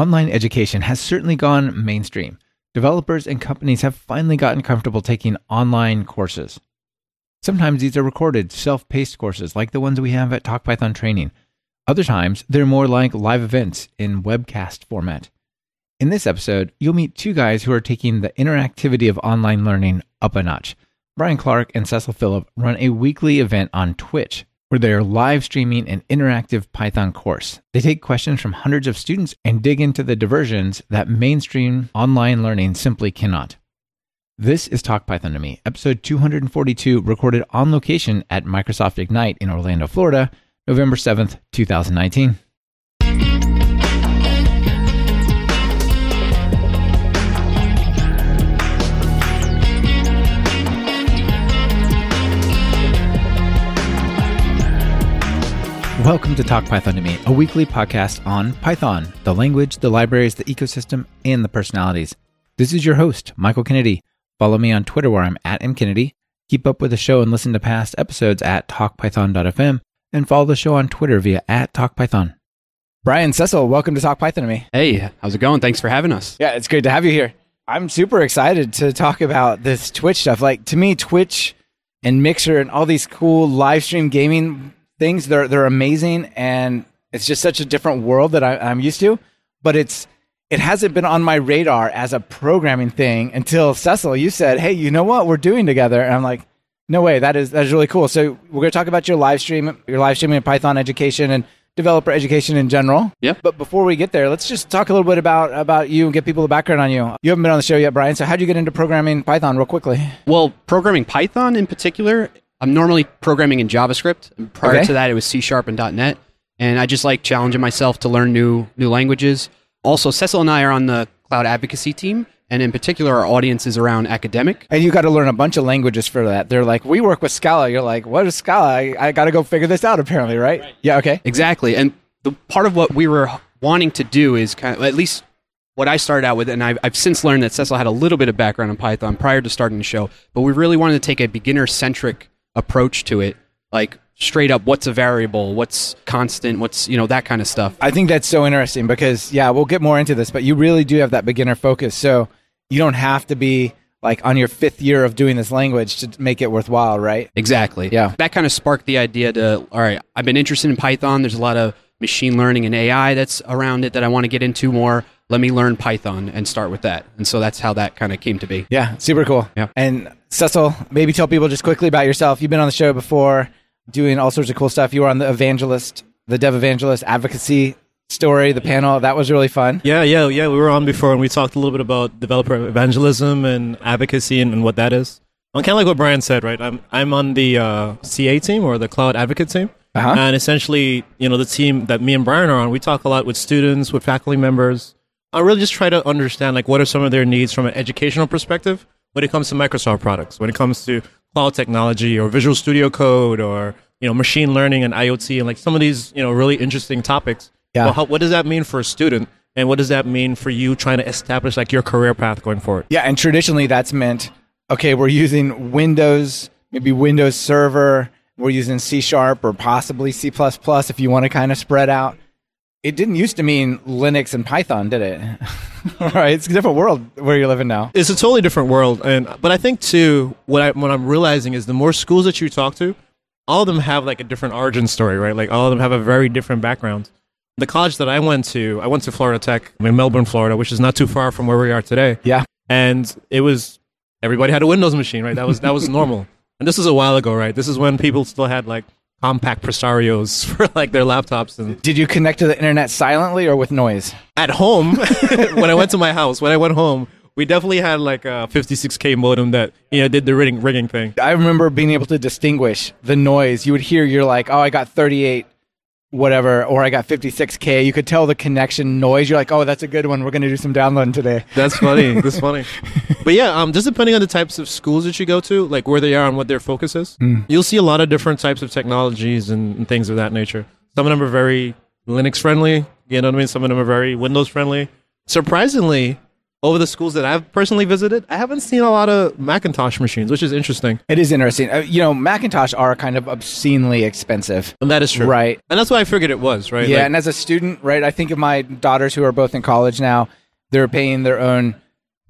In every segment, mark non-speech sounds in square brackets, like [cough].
Online education has certainly gone mainstream. Developers and companies have finally gotten comfortable taking online courses. Sometimes these are recorded, self paced courses like the ones we have at TalkPython Training. Other times, they're more like live events in webcast format. In this episode, you'll meet two guys who are taking the interactivity of online learning up a notch. Brian Clark and Cecil Phillip run a weekly event on Twitch where they are live streaming an interactive Python course. They take questions from hundreds of students and dig into the diversions that mainstream online learning simply cannot. This is Talk Python to Me, episode 242, recorded on location at Microsoft Ignite in Orlando, Florida, November 7th, 2019. Welcome to Talk Python to Me, a weekly podcast on Python, the language, the libraries, the ecosystem, and the personalities. This is your host, Michael Kennedy. Follow me on Twitter where I'm at mkennedy. Keep up with the show and listen to past episodes at talkpython.fm and follow the show on Twitter via at talkpython. Brian Cecil, welcome to Talk Python to Me. Hey, how's it going? Thanks for having us. Yeah, it's great to have you here. I'm super excited to talk about this Twitch stuff. Like to me, Twitch and Mixer and all these cool live stream gaming things. They're they're amazing, and it's just such a different world that I, I'm used to. But it's it hasn't been on my radar as a programming thing until Cecil, you said, "Hey, you know what we're doing together?" And I'm like, "No way, that is that is really cool." So we're going to talk about your live stream, your live streaming of Python education and developer education in general. Yeah. But before we get there, let's just talk a little bit about about you and get people the background on you. You haven't been on the show yet, Brian. So how would you get into programming Python, real quickly? Well, programming Python in particular, I'm normally programming in JavaScript. Prior Okay. to that, it was C Sharp and .NET, and I just like challenging myself to learn new new languages. Also, Cecil and I are on the cloud advocacy team, and in particular, our audience is around academic. And you got to learn a bunch of languages for that. They're like, we work with Scala. You're like, what is Scala? I, I got to go figure this out, apparently, right? Yeah, okay. Exactly, and the part of what we were wanting to do is kind of at least what I started out with, and I've, I've since learned that Cecil had a little bit of background in Python prior to starting the show, but we really wanted to take a beginner centric approach to it, like straight up what's a variable, what's constant, what's you know that kind of stuff. I think that's so interesting because, yeah, we'll get more into this, but you really do have that beginner focus. So you don't have to be like on your fifth year of doing this language to make it worthwhile, right? Exactly. Yeah. That kind of sparked the idea to all right, I've been interested in Python. There's a lot of machine learning and AI that's around it that I want to get into more. Let me learn Python and start with that. And so that's how that kind of came to be. Yeah, super cool. Yeah. And Cecil, maybe tell people just quickly about yourself. You've been on the show before, doing all sorts of cool stuff. You were on the Evangelist, the Dev Evangelist advocacy story, the panel. That was really fun. Yeah, yeah, yeah. We were on before and we talked a little bit about developer evangelism and advocacy and, and what that is. I'm kind of like what Brian said, right? I'm I'm on the uh, CA team or the cloud advocate team, Uh-huh. and essentially, you know, the team that me and Brian are on, we talk a lot with students, with faculty members. I really just try to understand like what are some of their needs from an educational perspective when it comes to Microsoft products, when it comes to cloud technology or Visual Studio Code or you know machine learning and IoT and like some of these you know really interesting topics. Yeah. Well, how, what does that mean for a student? And what does that mean for you trying to establish like your career path going forward? Yeah, and traditionally that's meant okay, we're using Windows, maybe Windows Server, we're using C Sharp or possibly C if you want to kind of spread out. It didn't used to mean Linux and Python, did it? [laughs] right, it's a different world where you're living now. It's a totally different world, and but I think too what I what I'm realizing is the more schools that you talk to, all of them have like a different origin story, right? Like all of them have a very different background. The college that I went to, I went to Florida Tech in Melbourne, Florida, which is not too far from where we are today. Yeah. and it was everybody had a Windows machine, right? That was that was [laughs] normal. And this is a while ago, right? This is when people still had like Compaq Presarios [laughs] for like their laptops and Did you connect to the internet silently or with noise? at home [laughs] when I went to my house, when I went home, we definitely had like a 56k modem that you know did the rigging rigging thing. I remember being able to distinguish the noise. You would hear, you're like, oh, I got 38, whatever, or I got 56K. You could tell the connection noise. You're like, oh, that's a good one. We're going to do some downloading today. That's funny. [laughs] That's funny. But yeah, um, just depending on the types of schools that you go to, like where they are and what their focus is, you'll see a lot of different types of technologies and, and things of that nature. Some of them are very Linux friendly. You know what I mean? Some of them are very Windows friendly. Surprisingly, over the schools that I've personally visited, I haven't seen a lot of Macintosh machines, which is interesting. It is interesting. Uh, you know, Macintosh are kind of obscenely expensive. And that is true. Right. And that's what I figured it was, right? Yeah, Like, and as a student, right, I think of my daughters who are both in college now, they're paying their own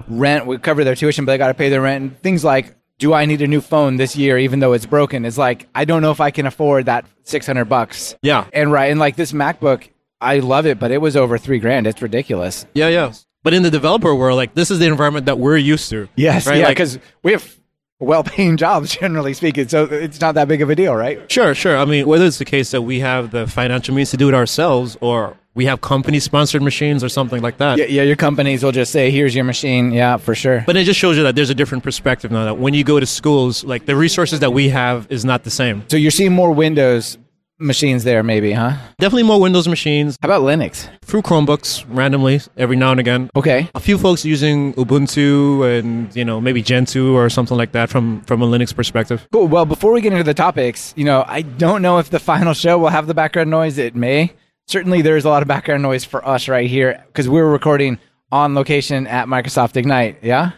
rent. We cover their tuition, but they got to pay their rent. And things like, do I need a new phone this year, even though it's broken? It's like, I don't know if I can afford that 600 bucks. yeah. And right, and like this MacBook, I love it, but it was over three grand. It's ridiculous. Yeah, yeah. But in the developer world, like this is the environment that we're used to. Yes, Right, yeah, like- because we have well-paying [laughs] jobs, generally speaking, so it's not that big of a deal, right? Sure, sure. I mean, whether it's the case that we have the financial means to do it ourselves or we have company sponsored machines or something like that. Yeah, yeah, your companies will just say, "Here's your machine." Yeah, for sure. But it just shows you that there's a different perspective now that when you go to schools, like the resources that we have is not the same. So you're seeing more Windows machines there, maybe, huh? Definitely more Windows machines How about Linux? through Chromebooks randomly every now and again. Okay. A few folks using Ubuntu and you know maybe Gentoo or something like that from from a Linux perspective. Cool. Well, before we get into the topics, you know, I don't know if the final show will have the background noise. It may. Certainly, there's a lot of background noise for us right here because we're recording on location at Microsoft Ignite. Yeah,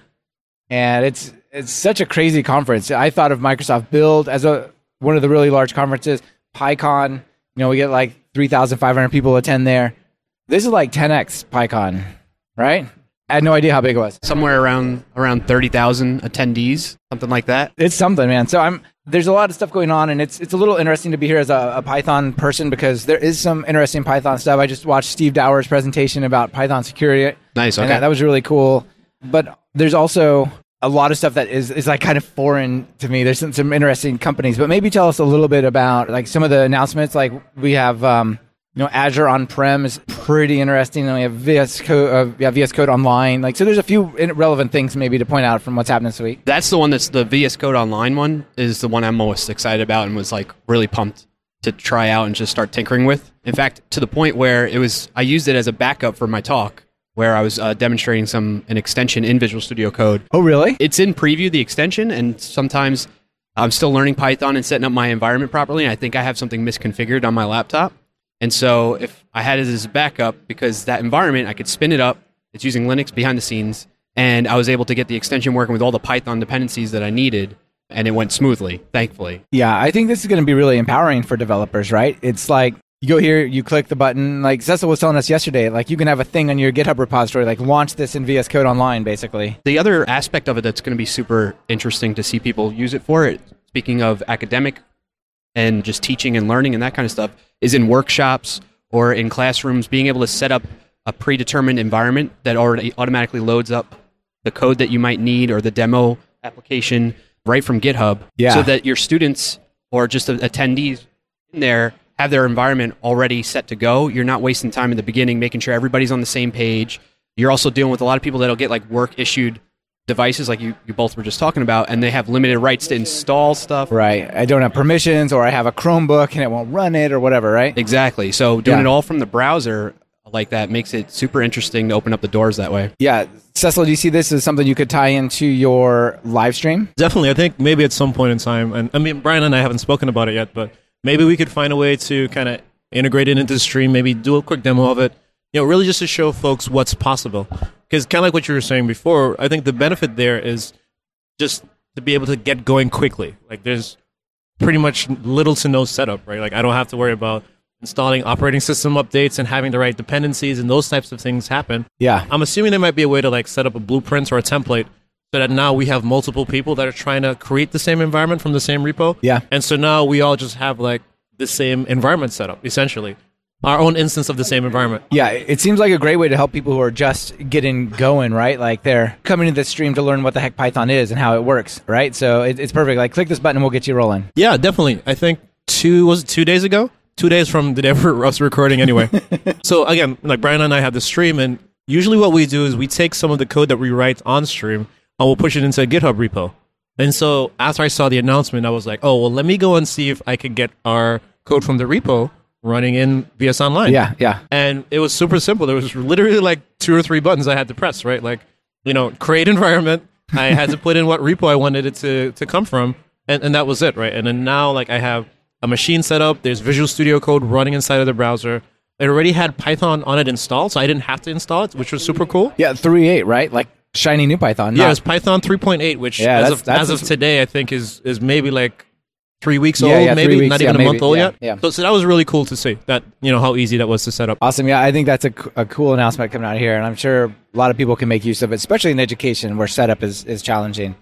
and it's it's such a crazy conference. I thought of Microsoft Build as a one of the really large conferences. PyCon, you know, we get like 3,500 people attend there. This is like 10x PyCon, right? I had no idea how big it was. Somewhere around around thirty thousand attendees, something like that. it's something, man. So I'm there's a lot of stuff going on, and it's it's a little interesting to be here as a, a Python person because there is some interesting Python stuff. I just watched Steve Dower's presentation about Python security. Nice. Okay. that, that was really cool. But there's also a lot of stuff that is is like kind of foreign to me. There's some, some interesting companies, but maybe tell us a little bit about like some of the announcements. Like we have. Um, you know, Azure on-prem is pretty interesting. And we have VS Code, uh, yeah, VS Code Online. Like, so there's a few relevant things maybe to point out from what's happening this week. That's the one that's the VS Code Online one is the one I'm most excited about and was like really pumped to try out and just start tinkering with. In fact, to the point where it was I used it as a backup for my talk where I was uh, demonstrating some an extension in Visual Studio Code. Oh, really? It's in preview the extension and sometimes I'm still learning Python and setting up my environment properly and I think I have something misconfigured on my laptop. And so if I had it as a backup because that environment I could spin it up, it's using Linux behind the scenes and I was able to get the extension working with all the Python dependencies that I needed and it went smoothly, thankfully. Yeah, I think this is going to be really empowering for developers, right? It's like you go here, you click the button. Like Cecil was telling us yesterday, like you can have a thing on your GitHub repository, like launch this in VS Code Online, basically. The other aspect of it that's going to be super interesting to see people use it for, it, speaking of academic and just teaching and learning and that kind of stuff, is in workshops or in classrooms, being able to set up a predetermined environment that already automatically loads up the code that you might need or the demo application right from GitHub, Yeah. so that your students or just attendees in there have their environment already set to go. You're not wasting time in the beginning making sure everybody's on the same page. You're also dealing with a lot of people that'll get like work issued devices like you, you both were just talking about and they have limited rights to install stuff. Right. I don't have permissions, or I have a Chromebook and it won't run it, or whatever, right? Exactly. So doing Yeah. it all from the browser like that makes it super interesting to open up the doors that way. Yeah. Cecil, do you see this as something you could tie into your live stream? Definitely, I think maybe at some point in time, and I mean Brian and I haven't spoken about it yet, but maybe we could find a way to kind of integrate it into the stream. Maybe do a quick demo of it. You know, really just to show folks what's possible. Because kind of like what you were saying before, I think the benefit there is just to be able to get going quickly. Like there's pretty much little to no setup, right? Like I don't have to worry about installing operating system updates and having the right dependencies and those types of things happen. Yeah. I'm assuming there might be a way to like set up a blueprint or a template so that now we have multiple people that are trying to create the same environment from the same repo. Yeah. And so now we all just have like the same environment set up, essentially. Our own instance of the same environment. Yeah, it seems like a great way to help people who are just getting going, right? Like they're coming to this stream to learn what the heck Python is and how it works, right? So it, it's perfect. Like click this button and we'll get you rolling. Yeah, definitely. I think two was it two days ago? Two days from the day [laughs] of us recording anyway. [laughs] so again, like Brian and I have the stream and usually what we do is we take some of the code that we write on stream and we'll push it into a GitHub repo. And so after I saw the announcement, I was like, oh well let me go and see if I could get our code from the repo running in VS Online. Yeah, yeah. and it was super simple. There was literally like two or three buttons I had to press, right? Like, you know, create environment. I had to put in what repo I wanted it to, to come from, and, and that was it, right? And then now, like, I have a machine set up. There's Visual Studio Code running inside of the browser. it already had Python on it installed, so I didn't have to install it, which was super cool. Yeah, three eight, right? Like shiny new Python. Yeah, not- it's Python 3.8, which Yeah, as that's- of that's as of today, I think is is maybe like three weeks Yeah, old, yeah, maybe weeks, not even a month old yet. yeah. So, so that was really cool to see that you know how easy that was to set up. Awesome. Yeah, I think that's a, a cool announcement coming out here, and I'm sure a lot of people can make use of it, especially in education where setup is, is challenging.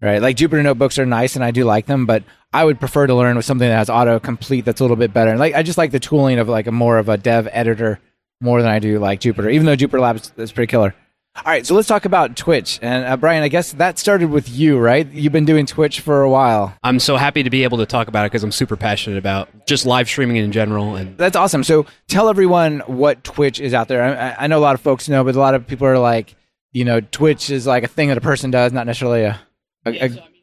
Right? Like Jupyter notebooks are nice, and I do like them, but I would prefer to learn with something that has auto complete that's a little bit better. Like I just like the tooling of like a more of a dev editor more than I do like Jupyter, even though Jupyter Labs is pretty killer. All right, so let's talk about Twitch. And uh, Brian, I guess that started with you, right? You've been doing Twitch for a while. I'm so happy to be able to talk about it because I'm super passionate about just live streaming in general. And That's awesome. So tell everyone what Twitch is out there. I, I- I know a lot of folks know, but a lot of people are like, you know, Twitch is like a thing that a person does, not necessarily a, a,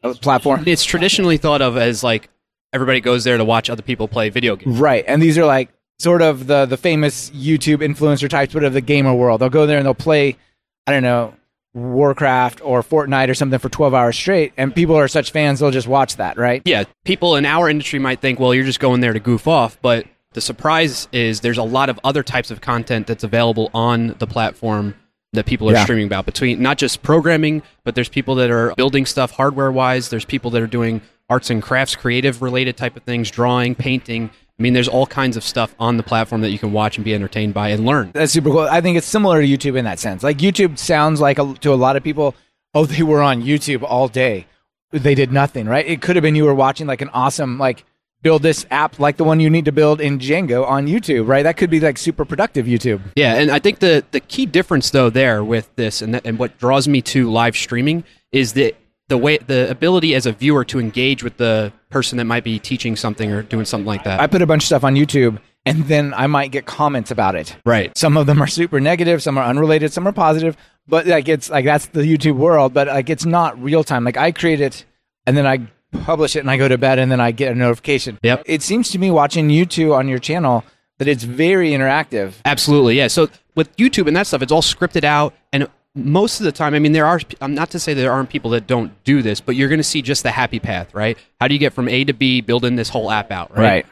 a, a platform. it's traditionally thought of as like everybody goes there to watch other people play video games. Right. And these are like sort of the, the famous YouTube influencer types, but of the gamer world. They'll go there and they'll play, I don't know, Warcraft or Fortnite or something for 12 hours straight. And people are such fans, they'll just watch that, right? Yeah, people in our industry might think, well, you're just going there to goof off, but the surprise is there's a lot of other types of content that's available on the platform that people are Yeah. streaming about between not just programming, but there's people that are building stuff hardware wise, there's people that are doing arts and crafts, creative related type of things, drawing, painting. I mean, there's all kinds of stuff on the platform that you can watch and be entertained by and learn. That's super cool. I think it's similar to YouTube in that sense. Like YouTube sounds like a, to a lot of people, oh, they were on YouTube all day. They did nothing, right? It could have been you were watching like an awesome like build this app like the one you need to build in Django on YouTube, right? That could be like super productive YouTube. Yeah, and I think the the key difference though there with this and that, and what draws me to live streaming is the the way the ability as a viewer to engage with the person that might be teaching something or doing something like that. I put a bunch of stuff on YouTube and then I might get comments about it. right. Some of them are super negative, some are unrelated, some are positive, but like it's like that's the YouTube world, but like it's not real time. Like I create it and then I publish it and I go to bed and then I get a notification. Yep. It seems to me watching you two on your channel that it's very interactive. Absolutely. Yeah. So with YouTube and that stuff, it's all scripted out and most of the time, I mean, there are, I'm um, not to say there aren't people that don't do this, but you're going to see just the happy path, right? How do you get from A to B, building this whole app out, right? Right.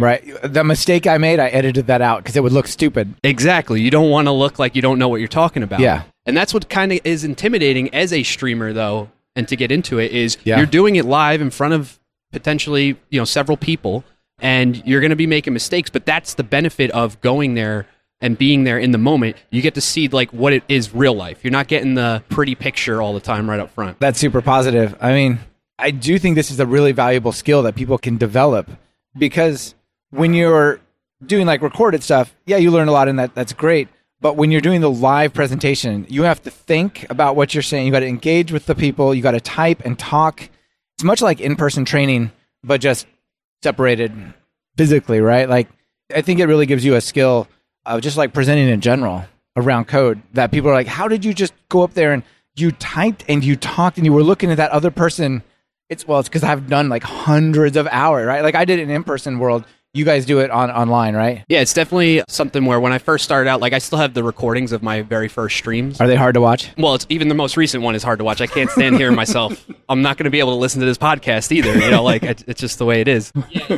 Right. The mistake I made, I edited that out because it would look stupid. Exactly. You don't want to look like you don't know what you're talking about. Yeah. And that's what kind of is intimidating as a streamer, though. And to get into it is Yeah. you're doing it live in front of potentially you know several people, and you're going to be making mistakes. But that's the benefit of going there and being there in the moment. You get to see like what it is real life. You're not getting the pretty picture all the time right up front. That's super positive. I mean, I do think this is a really valuable skill that people can develop because when you're doing like recorded stuff, yeah, you learn a lot in that. That's great. But when you're doing the live presentation, you have to think about what you're saying. You got to engage with the people. You got to type and talk. It's much like in-person training, but just separated physically, right? Like, I think it really gives you a skill just like presenting in general around code that people are like, how did you just go up there and you typed and you talked and you were looking at that other person? It's well, it's because I've done like hundreds of hours, right? Like I did an in in-person world. You guys do it on online, right? Yeah, it's definitely something where when I first started out, like I still have the recordings of my very first streams. Are they hard to watch? Well, it's even the most recent one is hard to watch. I can't stand hearing myself. [laughs] I'm not going to be able to listen to this podcast either. You know, like it's just the way it is.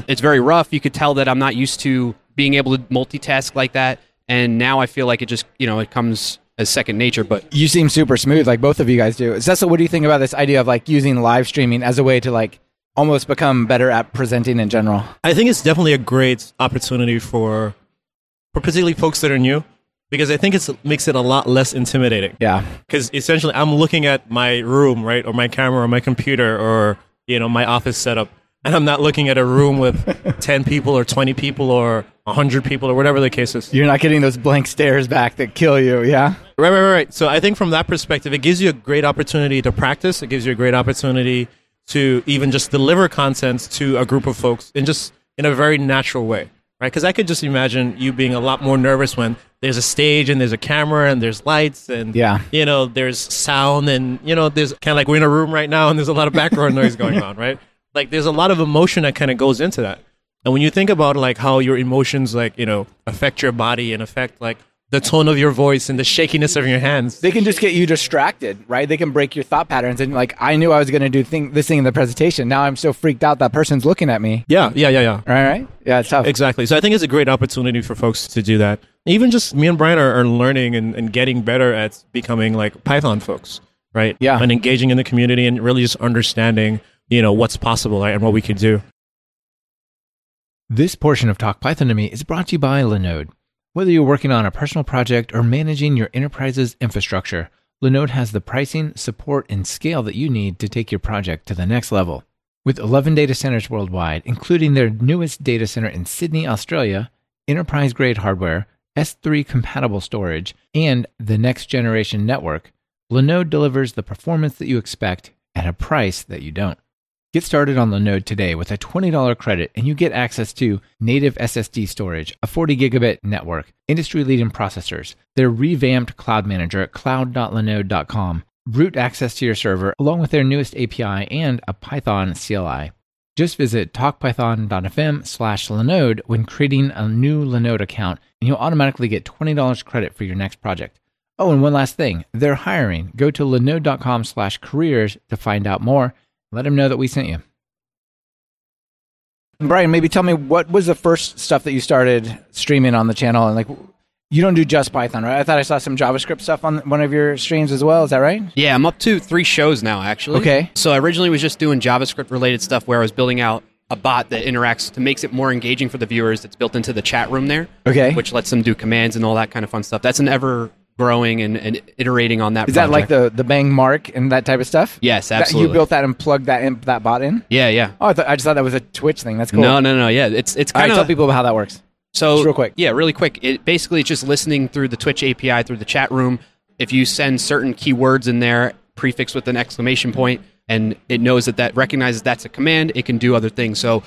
It's very rough. You could tell that I'm not used to being able to multitask like that, and now I feel like it just you know it comes as second nature. But You seem super smooth, like both of you guys do. Cecil, what do you think about this idea of like using live streaming as a way to like almost become better at presenting in general? I think it's definitely a great opportunity for, for particularly folks that are new, because I think it makes it a lot less intimidating. Yeah. Because essentially, I'm looking at my room, right, or my camera, or my computer, or you know, my office setup, and I'm not looking at a room with [laughs] ten people, or twenty people, or hundred people, or whatever the case is. You're not getting those blank stares back that kill you, yeah? Right, right, right, right. So I think from that perspective, it gives you a great opportunity to practice. It gives you a great opportunity to even just deliver content to a group of folks in just in a very natural way, right? Because I could just imagine you being a lot more nervous when there's a stage and there's a camera and there's lights and Yeah. you know there's sound and you know there's kind of like we're in a room right now and there's a lot of background noise going on, right? Like there's a lot of emotion that kind of goes into that. And when you think about like how your emotions like, you know, affect your body and affect like the tone of your voice and the shakiness of your hands. They can just get you distracted, right? They can break your thought patterns. And like, I knew I was going to do thing, this thing in the presentation. Now I'm so freaked out that person's looking at me. Yeah, yeah, yeah, yeah. Right, right? Yeah, it's tough. Exactly. So I think it's a great opportunity for folks to do that. Even just me and Brian are, are learning and, and getting better at becoming like Python folks, right? Yeah. And engaging in the community and really just understanding, you know, what's possible right, and what we can do. This portion of Talk Python to Me is brought to you by Linode. Whether you're working on a personal project or managing your enterprise's infrastructure, Linode has the pricing, support, and scale that you need to take your project to the next level. With 11 data centers worldwide, including their newest data center in Sydney, Australia, enterprise grade hardware, S3 compatible storage, and the next generation network, Linode delivers the performance that you expect at a price that you don't. Get started on Linode today with a $20 credit and you get access to native SSD storage, a 40 gigabit network, industry leading processors, their revamped cloud manager at cloud.linode.com, root access to your server, along with their newest API and a Python CLI. Just visit talkpython.fm slash Linode when creating a new Linode account and you'll automatically get $20 credit for your next project. Oh, and one last thing. They're hiring. Go to linode.com slash careers to find out more. Let them know that we sent you. Brian, maybe tell me what was the first stuff that you started streaming on the channel and like you don't do just Python, right? I thought I saw some JavaScript stuff on one of your streams as well. Is that right? Yeah, I'm up to three shows now, actually. Okay. So I originally was just doing JavaScript related stuff where I was building out a bot that interacts to makes it more engaging for the viewers. That's built into the chat room there, Okay. which lets them do commands and all that kind of fun stuff. That's an ever growing and, and iterating on that. Is that like the the bang mark and that type of stuff? Yes, That- absolutely. you built that and plugged that in, that bot in? Yeah, yeah. Oh, I, thought, I just thought that was a Twitch thing. That's cool. No, no, no. Yeah, it's it's All right, kind tell of people how that works. So Just real quick. yeah, really quick. It basically it's just listening through the Twitch API through the chat room. If you send certain keywords in there, prefix with an exclamation point, and it knows that that recognizes that's a command, it can do other things. So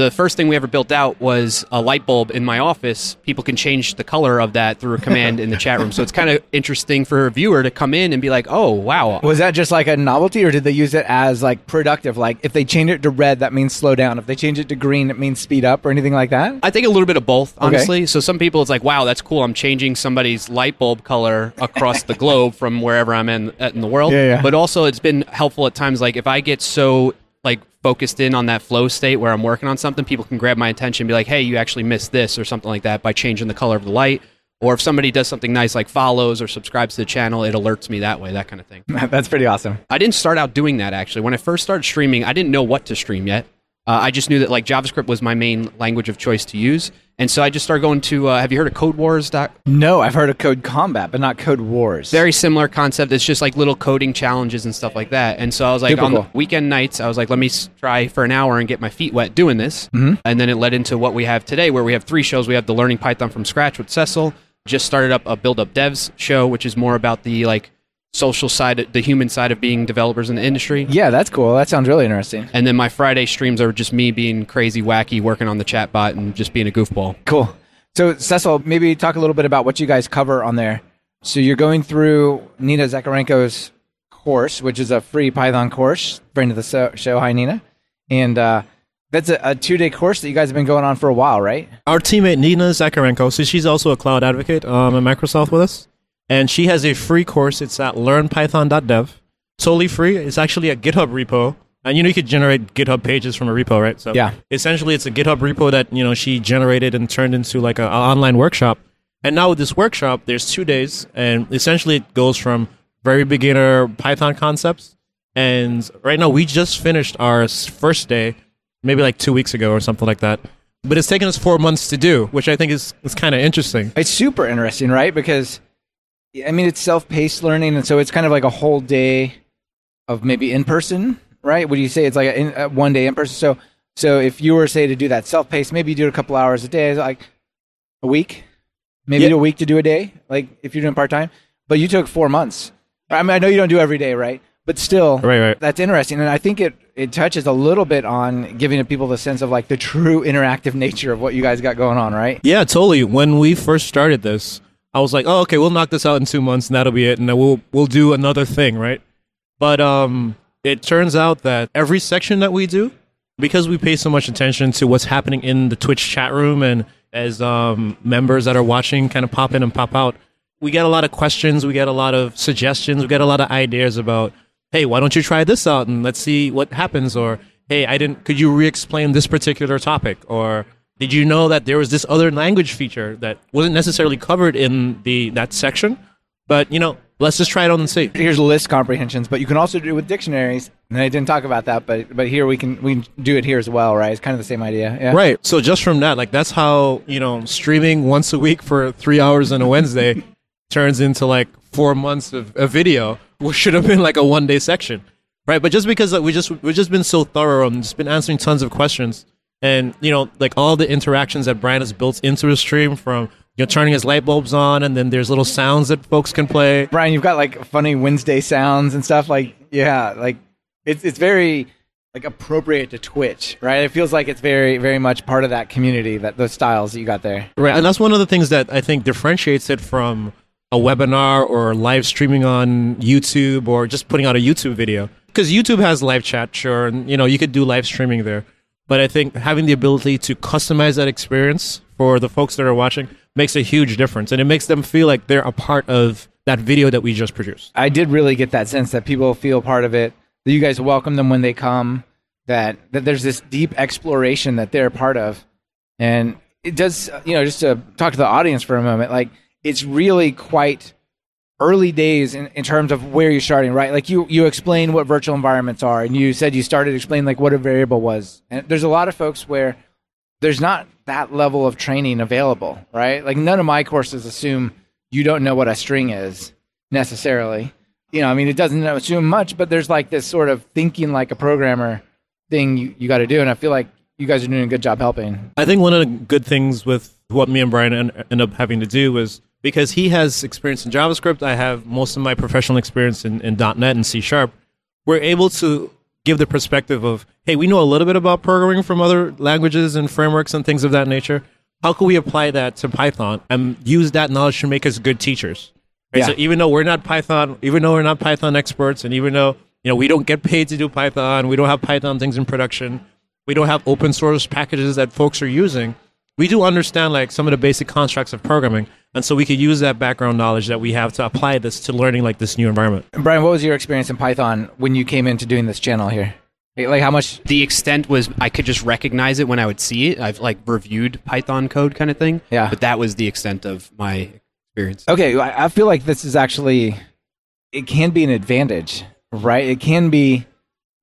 the first thing we ever built out was a light bulb in my office. People can change the color of that through a command in the chat room. So it's kind of interesting for a viewer to come in and be like, "Oh, wow, Was that just like a novelty, or did they use it as like productive? Like if they change it to red, that means slow down. If they change it to green, it means speed up, or anything like that. I think a little bit of both, honestly. So some people, it's like, wow, that's cool. I'm changing somebody's light bulb color across the globe from wherever I'm in in the world. Yeah, yeah. But also, it's been helpful at times. Like if I get so like focused in on that flow state where I'm working on something, people can grab my attention and be like, hey, you actually missed this or something like that by changing the color of the light. Or if somebody does something nice like follows or subscribes to the channel, it alerts me that way, that kind of thing. [laughs] That's pretty awesome. I didn't start out doing that actually. When I first started streaming, I didn't know what to stream yet. Uh, I just knew that like JavaScript was my main language of choice to use, and so I just started going to. Uh, have you heard of Code Wars? No, I've heard of Code Combat, but not Code Wars. Very similar concept. It's just like little coding challenges and stuff like that. And so I was like, Super on the weekend nights, I was like, let me try for an hour and get my feet wet doing this. Mm-hmm. And then it led into what we have today, where we have three shows. We have the Learning Python from Scratch with Cecil. Just started up a Build Up Devs show, which is more about the like social side, the human side of being developers in the industry. yeah, that's cool. That sounds really interesting. And then my Friday streams are just me being crazy, wacky, working on the chat bot and just being a goofball. Cool. So, Cecil, maybe talk a little bit about what you guys cover on there. So, you're going through Nina Zakarenko's course, which is a free Python course, friend of the show. Hi, Nina. And uh, that's a, a two day course that you guys have been going on for a while, right? Our teammate Nina Zakarenko, so she's also a cloud advocate um, at Microsoft with us, and she has a free course. It's at learnpython.dev, totally free. It's actually a GitHub repo, and you know you could generate GitHub pages from a repo, right? So Yeah. essentially, it's a GitHub repo that you know she generated and turned into like an online workshop. And now with this workshop, there's two days, and essentially it goes from very beginner Python concepts. And right now, we just finished our first day, maybe like two weeks ago or something like that. But it's taken us four months to do, which I think is, is kind of interesting. It's super interesting, right? Because, I mean, it's self paced learning. And so it's kind of like a whole day of maybe in person, right? Would you say it's like a, in, a one day in person? So, so if you were, say, to do that self paced, maybe you do it a couple hours a day, like a week? Maybe a week to do a day, like if you're doing part time. But you took four months. I mean, I know you don't do every day, right? But still, Right, right. that's interesting. And I think it, it touches a little bit on giving people the sense of like the true interactive nature of what you guys got going on, right? Yeah, totally. When we first started this, I was like, "Oh, okay, we'll knock this out in two months, and that'll be it, and then we'll we'll do another thing, right?" But um, it turns out that every section that we do, because we pay so much attention to what's happening in the Twitch chat room, and as um, members that are watching kind of pop in and pop out, we get a lot of questions, we get a lot of suggestions, we get a lot of ideas about, hey, why don't you try this out and let's see what happens? Or, hey, I didn't, could you re explain this particular topic? Or, did you know that there was this other language feature that wasn't necessarily covered in the that section? But, you know, let's just try it on and see. Here's list comprehensions, but you can also do it with dictionaries. And I didn't talk about that, but but here we can we can do it here as well, right? It's kind of the same idea. Yeah. Right. So just from that, like that's how, you know, streaming once a week for three hours on a Wednesday [laughs] turns into like four months of a video, which should have been like a one day section. Right. But just because like, we just we've just been so thorough and just been answering tons of questions and you know, like all the interactions that Brian has built into his stream from you know, turning his light bulbs on, and then there's little sounds that folks can play. Brian, you've got like funny Wednesday sounds and stuff. Like, yeah, like it's it's very like appropriate to Twitch, right? It feels like it's very very much part of that community that those styles that you got there. Right, and that's one of the things that I think differentiates it from a webinar or live streaming on YouTube or just putting out a YouTube video. Because YouTube has live chat, sure, and you know you could do live streaming there. But I think having the ability to customize that experience for the folks that are watching makes a huge difference, and it makes them feel like they're a part of that video that we just produced. I did really get that sense that people feel part of it. That you guys welcome them when they come. That that there's this deep exploration that they're part of, and it does. You know, just to talk to the audience for a moment, like it's really quite early days in, in terms of where you're starting, right? Like you you explain what virtual environments are, and you said you started explaining like what a variable was. And there's a lot of folks where there's not that level of training available, right? Like none of my courses assume you don't know what a string is necessarily. You know, I mean, it doesn't assume much, but there's like this sort of thinking like a programmer thing you, you got to do. And I feel like you guys are doing a good job helping. I think one of the good things with what me and Brian en- end up having to do was because he has experience in JavaScript, I have most of my professional experience in, in .NET and C Sharp. We're able to give the perspective of, hey, we know a little bit about programming from other languages and frameworks and things of that nature. How can we apply that to Python and use that knowledge to make us good teachers? Right? Yeah. So even though we're not Python, even though we're not Python experts, and even though you know we don't get paid to do Python, we don't have Python things in production, we don't have open source packages that folks are using. We do understand like some of the basic constructs of programming, and so we could use that background knowledge that we have to apply this to learning like this new environment. And Brian, what was your experience in Python when you came into doing this channel here? Like how much? The extent was I could just recognize it when I would see it. I've like reviewed Python code kind of thing. Yeah. But that was the extent of my experience. Okay, I I feel like this is actually it can be an advantage, right? It can be.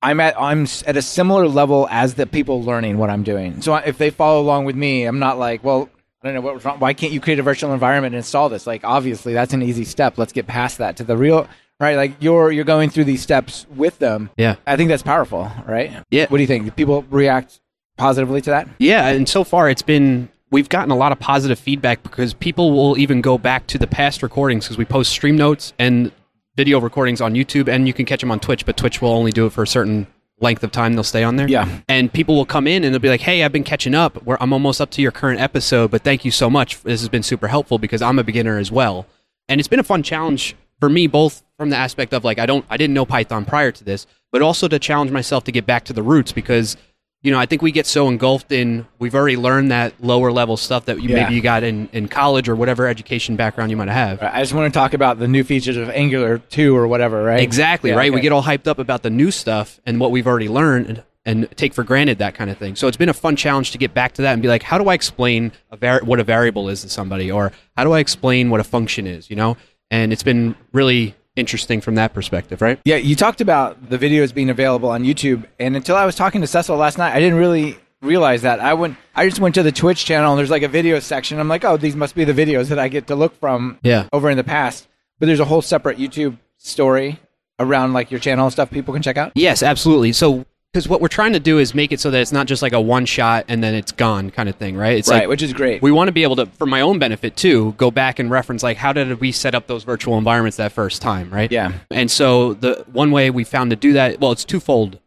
I'm at I'm at a similar level as the people learning what I'm doing. So if they follow along with me, I'm not like, well, I don't know what's wrong. Why can't you create a virtual environment and install this? Like, obviously, that's an easy step. Let's get past that to the real right. Like you're you're going through these steps with them. Yeah. I think that's powerful, right? Yeah. What do you think? Do people react positively to that? Yeah, and so far it's been we've gotten a lot of positive feedback because people will even go back to the past recordings because we post stream notes and video recordings on YouTube and you can catch them on Twitch, but Twitch will only do it for a certain length of time they'll stay on there. Yeah. And people will come in and they'll be like, "Hey, I've been catching up. Where I'm almost up to your current episode, but thank you so much. This has been super helpful because I'm a beginner as well." And it's been a fun challenge for me both from the aspect of like I don't I didn't know Python prior to this, but also to challenge myself to get back to the roots because you know, I think we get so engulfed in we've already learned that lower level stuff that you, Yeah. maybe you got in, in college or whatever education background you might have. I just want to talk about the new features of Angular 2 or whatever, right? Exactly, Yeah, right? We get all hyped up about the new stuff and what we've already learned and, and take for granted that kind of thing. So it's been a fun challenge to get back to that and be like, how do I explain a var- what a variable is to somebody? Or how do I explain what a function is, you know? And it's been really interesting from that perspective, right? Yeah, you talked about the videos being available on YouTube, and until I was talking to Cecil last night, I didn't really realize that. I went, I just went to the Twitch channel, and there's like a video section. I'm like, oh, these must be the videos that I get to look from Yeah. over in the past. But there's a whole separate YouTube story around like your channel and stuff people can check out. Yes, absolutely. So, because what we're trying to do is make it so that it's not just like a one shot and then it's gone kind of thing, right? It's right, like which is great. we want to be able to, for my own benefit too, go back and reference like how did we set up those virtual environments that first time, right? yeah, And so the one way we found to do that, well, it's twofold.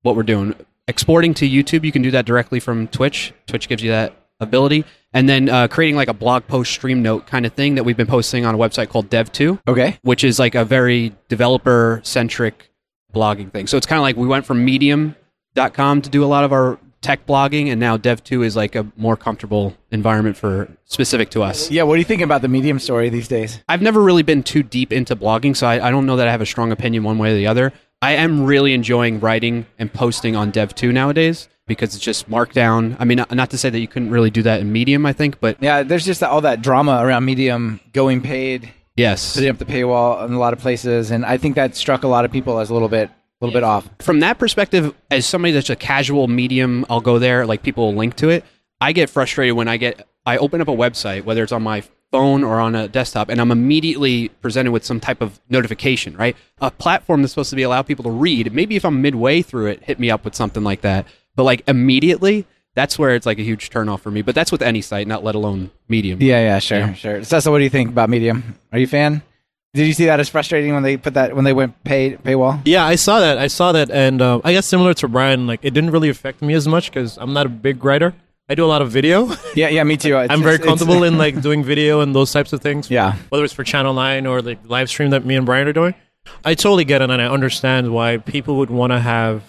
What we're doing, exporting to YouTube, you can do that directly from Twitch. Twitch gives you that ability, and then uh, creating like a blog post stream note kind of thing that we've been posting on a website called Dev2 okay, which is like a very developer centric blogging thing. So it's kind of like we went from medium.com to do a lot of our tech blogging, and now Dev two is like a more comfortable environment for specific to us. Yeah, what do you think about the Medium story these days? I've never really been too deep into blogging, so I, I don't know that I have a strong opinion one way or the other. I am really enjoying writing and posting on Dev two nowadays because it's just markdown. I mean, not, not to say that you couldn't really do that in Medium, I think, but Yeah, there's just all that drama around Medium going paid, yes, putting up the paywall in a lot of places, and I think that struck a lot of people as a little bit, a little bit off. from that perspective, as somebody that's a casual medium, I'll go there. Like people will link to it. I get frustrated when I get I open up a website, whether it's on my phone or on a desktop, and I'm immediately presented with some type of notification. Right, a platform that's supposed to be allow people to read. Maybe if I'm midway through it, hit me up with something like that. But like immediately, that's where it's like a huge turnoff for me. But that's with any site, not let alone Medium. Yeah, yeah, sure, Yeah. sure. Cecil, what do you think about Medium? Are you a fan? Did you see that as frustrating when they put that when they went pay paywall? Yeah, I saw that. I saw that, and uh, I guess similar to Brian, like it didn't really affect me as much because I'm not a big writer. I do a lot of video. [laughs] Yeah, yeah, me too. It's- I'm very comfortable in [laughs] like doing video and those types of things. Yeah. whether it's for Channel Nine or like live stream that me and Brian are doing. I totally get it, and I understand why people would want to have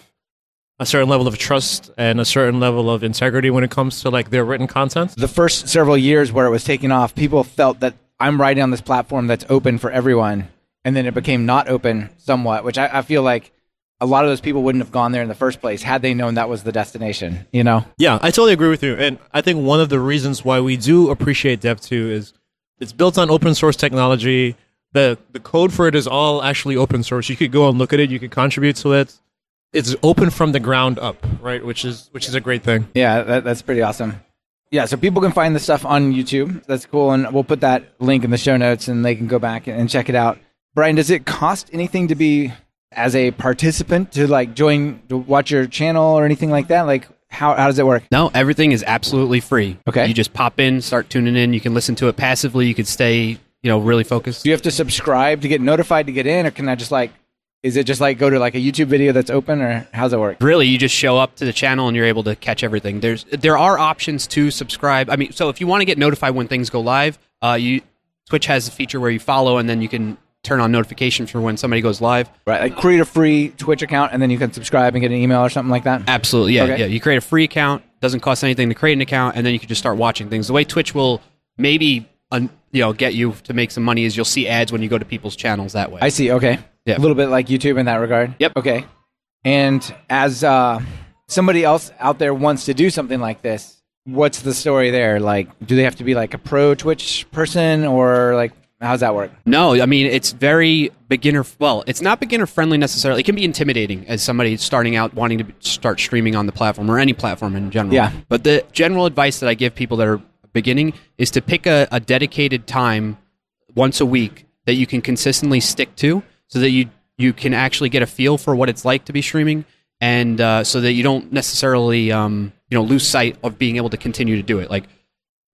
a certain level of trust and a certain level of integrity when it comes to like their written content. the first several years where it was taking off, people felt that I'm writing on this platform that's open for everyone, and then it became not open somewhat, which I, I feel like a lot of those people wouldn't have gone there in the first place had they known that was the destination. You know? Yeah, I totally agree with you. And I think one of the reasons why we do appreciate Dev2 is it's built on open source technology. The the code for it is all actually open source. You could go and look at it, you could contribute to it. It's open from the ground up, right? Which is which is a great thing. Yeah, that, that's pretty awesome. Yeah, so people can find the stuff on YouTube. That's cool, and we'll put that link in the show notes, and they can go back and, check it out. Brian, does it cost anything to be as a participant to like join to watch your channel or anything like that? Like, how how does it work? No, everything is absolutely free. Okay. You just pop in, start tuning in. You can listen to it passively. You could stay, you know, really focused. Do you have to subscribe to get notified to get in, or can I just like? Is it just like go to like a YouTube video that's open, or how's it work? Really, you just show up to the channel and you're able to catch everything. There's there are options to subscribe. I mean, so if you want to get notified when things go live, uh, you Twitch has a feature where you follow and then you can turn on notifications for when somebody goes live. Right, like create a free Twitch account, and then you can subscribe and get an email or something like that. Absolutely, yeah, Okay. yeah. You create a free account, doesn't cost anything to create an account, and then you can just start watching things. The way Twitch will maybe un, you know get you to make some money is you'll see ads when you go to people's channels that way. I see. Okay. Yeah. A little bit like YouTube in that regard. Yep. Okay. And as uh, somebody else out there wants to do something like this, what's the story there? Like, do they have to be like a pro Twitch person, or like, how's that work? No, I mean it's very beginner. Well, it's not beginner friendly necessarily. It can be intimidating as somebody starting out wanting to start streaming on the platform or any platform in general. Yeah. But the general advice that I give people that are beginning is to pick a, a dedicated time once a week that you can consistently stick to, so that you you can actually get a feel for what it's like to be streaming, and uh, so that you don't necessarily um, you know lose sight of being able to continue to do it. Like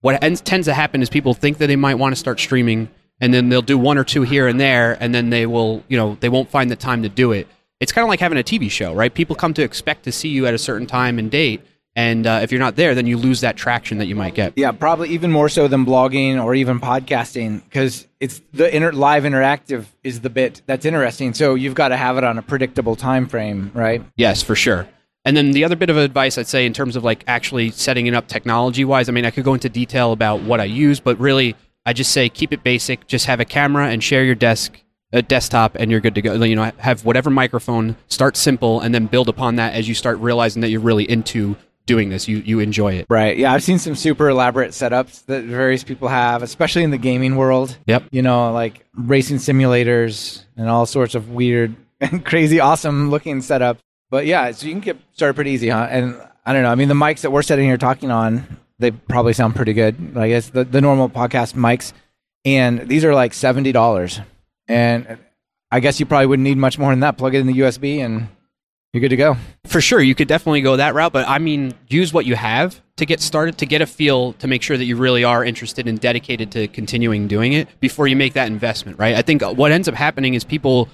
what ends, tends to happen is people think that they might want to start streaming and then they'll do one or two here and there and then they will you know they won't find the time to do it it's kind of like having a tv show right people come to expect to see you at a certain time and date and uh, if you're not there then you lose that traction that you might get Yeah, probably even more so than blogging or even podcasting because it's the inter- live interactive is the bit that's interesting. So you've got to have it on a predictable time frame, right? yes for sure and then the other bit of advice i'd say in terms of like actually setting it up technology wise i mean i could go into detail about what i use but really i just say keep it basic just have a camera and share your desk a desktop and you're good to go you know have whatever microphone start simple and then build upon that as you start realizing that you're really into doing this you you enjoy it Right. Yeah, I've seen some super elaborate setups that various people have, especially in the gaming world. Yep. You know, like racing simulators and all sorts of weird [laughs] and crazy, awesome looking setup. But yeah, so you can get started pretty easy, huh? And I don't know. I mean, the mics that we're sitting here talking on, they probably sound pretty good. Like it's the, the normal podcast mics, and these are like seventy dollars. And I guess you probably wouldn't need much more than that. Plug it in the USB, and you're good to go. for sure you could definitely go that route but i mean use what you have to get started to get a feel to make sure that you really are interested and dedicated to continuing doing it before you make that investment right i think what ends up happening is people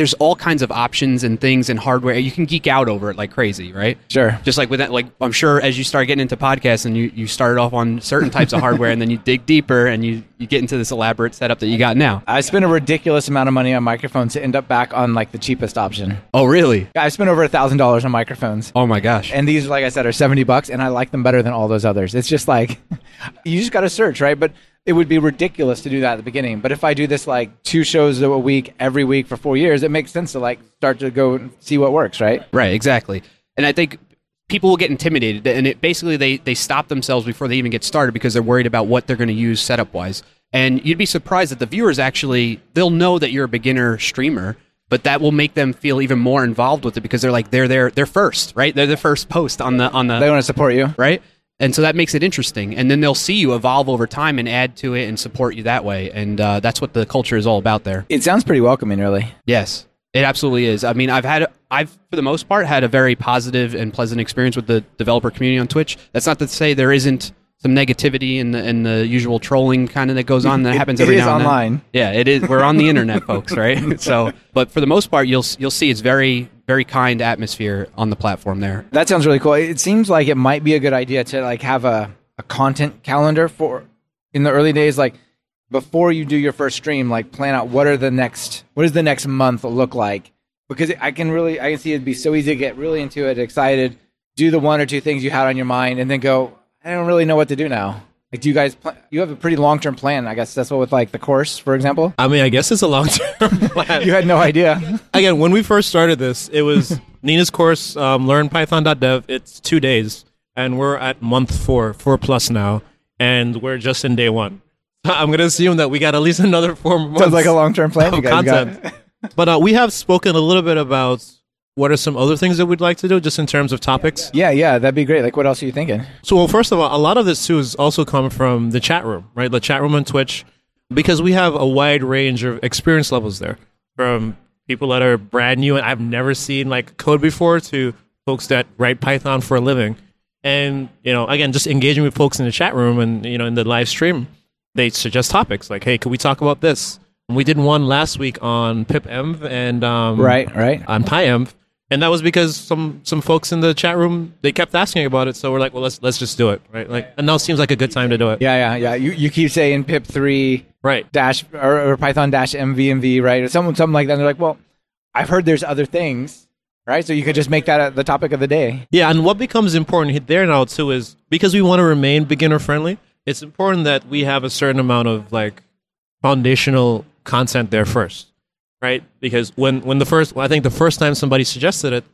there's all kinds of options and things and hardware. You can geek out over it like crazy, right? Sure. Just like with that, like I'm sure as you start getting into podcasts and you, you started off on certain types of hardware and then you dig deeper and you, you get into this elaborate setup that you got now. I spent a ridiculous amount of money on microphones to end up back on like the cheapest option. Oh, really? I spent over a thousand dollars on microphones. Oh my gosh. And these, like I said, are 70 bucks, and I like them better than all those others. It's just like, [laughs] you just got to search, right? But it would be ridiculous to do that at the beginning. But if I do this like two shows a week every week for four years, it makes sense to like start to go and see what works, right? Right, exactly. And I think people will get intimidated, and it basically they they stop themselves before they even get started because they're worried about what they're going to use setup wise. And you'd be surprised that the viewers actually they'll know that you're a beginner streamer, but that will make them feel even more involved with it because they're like they're there they're first, right? They're the first post on the on the They want to support you. right? And so that makes it interesting. And then they'll see you evolve over time and add to it and support you that way. And uh, that's what the culture is all about there. It sounds pretty welcoming, really. Yes, it absolutely is. I mean, I've had, I've for the most part had a very positive and pleasant experience with the developer community on Twitch. That's not to say there isn't some negativity and the, and the usual trolling kind of that goes on that [laughs] It- happens every now and then. online. Yeah, it is. We're on the internet, folks, right? [laughs] So, but for the most part, you'll you'll see it's very very kind atmosphere on the platform there. That sounds really cool. It seems like it might be a good idea to like have a, a content calendar for in the early days, like before you do your first stream, like plan out what are the next what does the next month look like? Because I can really I can see it'd be so easy to get really into it, excited, do the one or two things you had on your mind, and then go, I don't really know what to do now. Like, do you guys pl- you have a pretty long term plan? I guess that's what with like the course, for example. I mean, I guess it's a long term [laughs] plan. You had no idea. Again, when we first started this, it was [laughs] Nina's course, um, learn Python.dev. It's two days, and we're at month four, four plus now, and we're just in day one. [laughs] I'm going to assume that we got at least another four months. Sounds like a long term plan. You of guys got. content. but uh, we have spoken a little bit about what are some other things that we'd like to do, just in terms of topics. Yeah, yeah, that'd be great. Like, what else are you thinking? So, well, first of all, a lot of this too has also come from the chat room, right? The chat room on Twitch, because we have a wide range of experience levels there, from people that are brand new and I've never seen like code before to folks that write Python for a living, and you know, again, just engaging with folks in the chat room and you know in the live stream, they suggest topics like, "Hey, could we talk about this?" We did one last week on pipenv and um, Right, right. on PyEnv, and that was because some some folks in the chat room they kept asking about it. So we're like, well, let's let's just do it, right? Like, and now seems like a good time to do it, Yeah, yeah, yeah. You you keep saying pip three right? dash or, or Python dash m venv, right? Or something something like that. And they're like, well, I've heard there's other things, right? So you could just make that the topic of the day. Yeah, and what becomes important there now too is because we want to remain beginner friendly. It's important that we have a certain amount of like foundational content there first, right? Because when when the first, well, I think the first time somebody suggested it,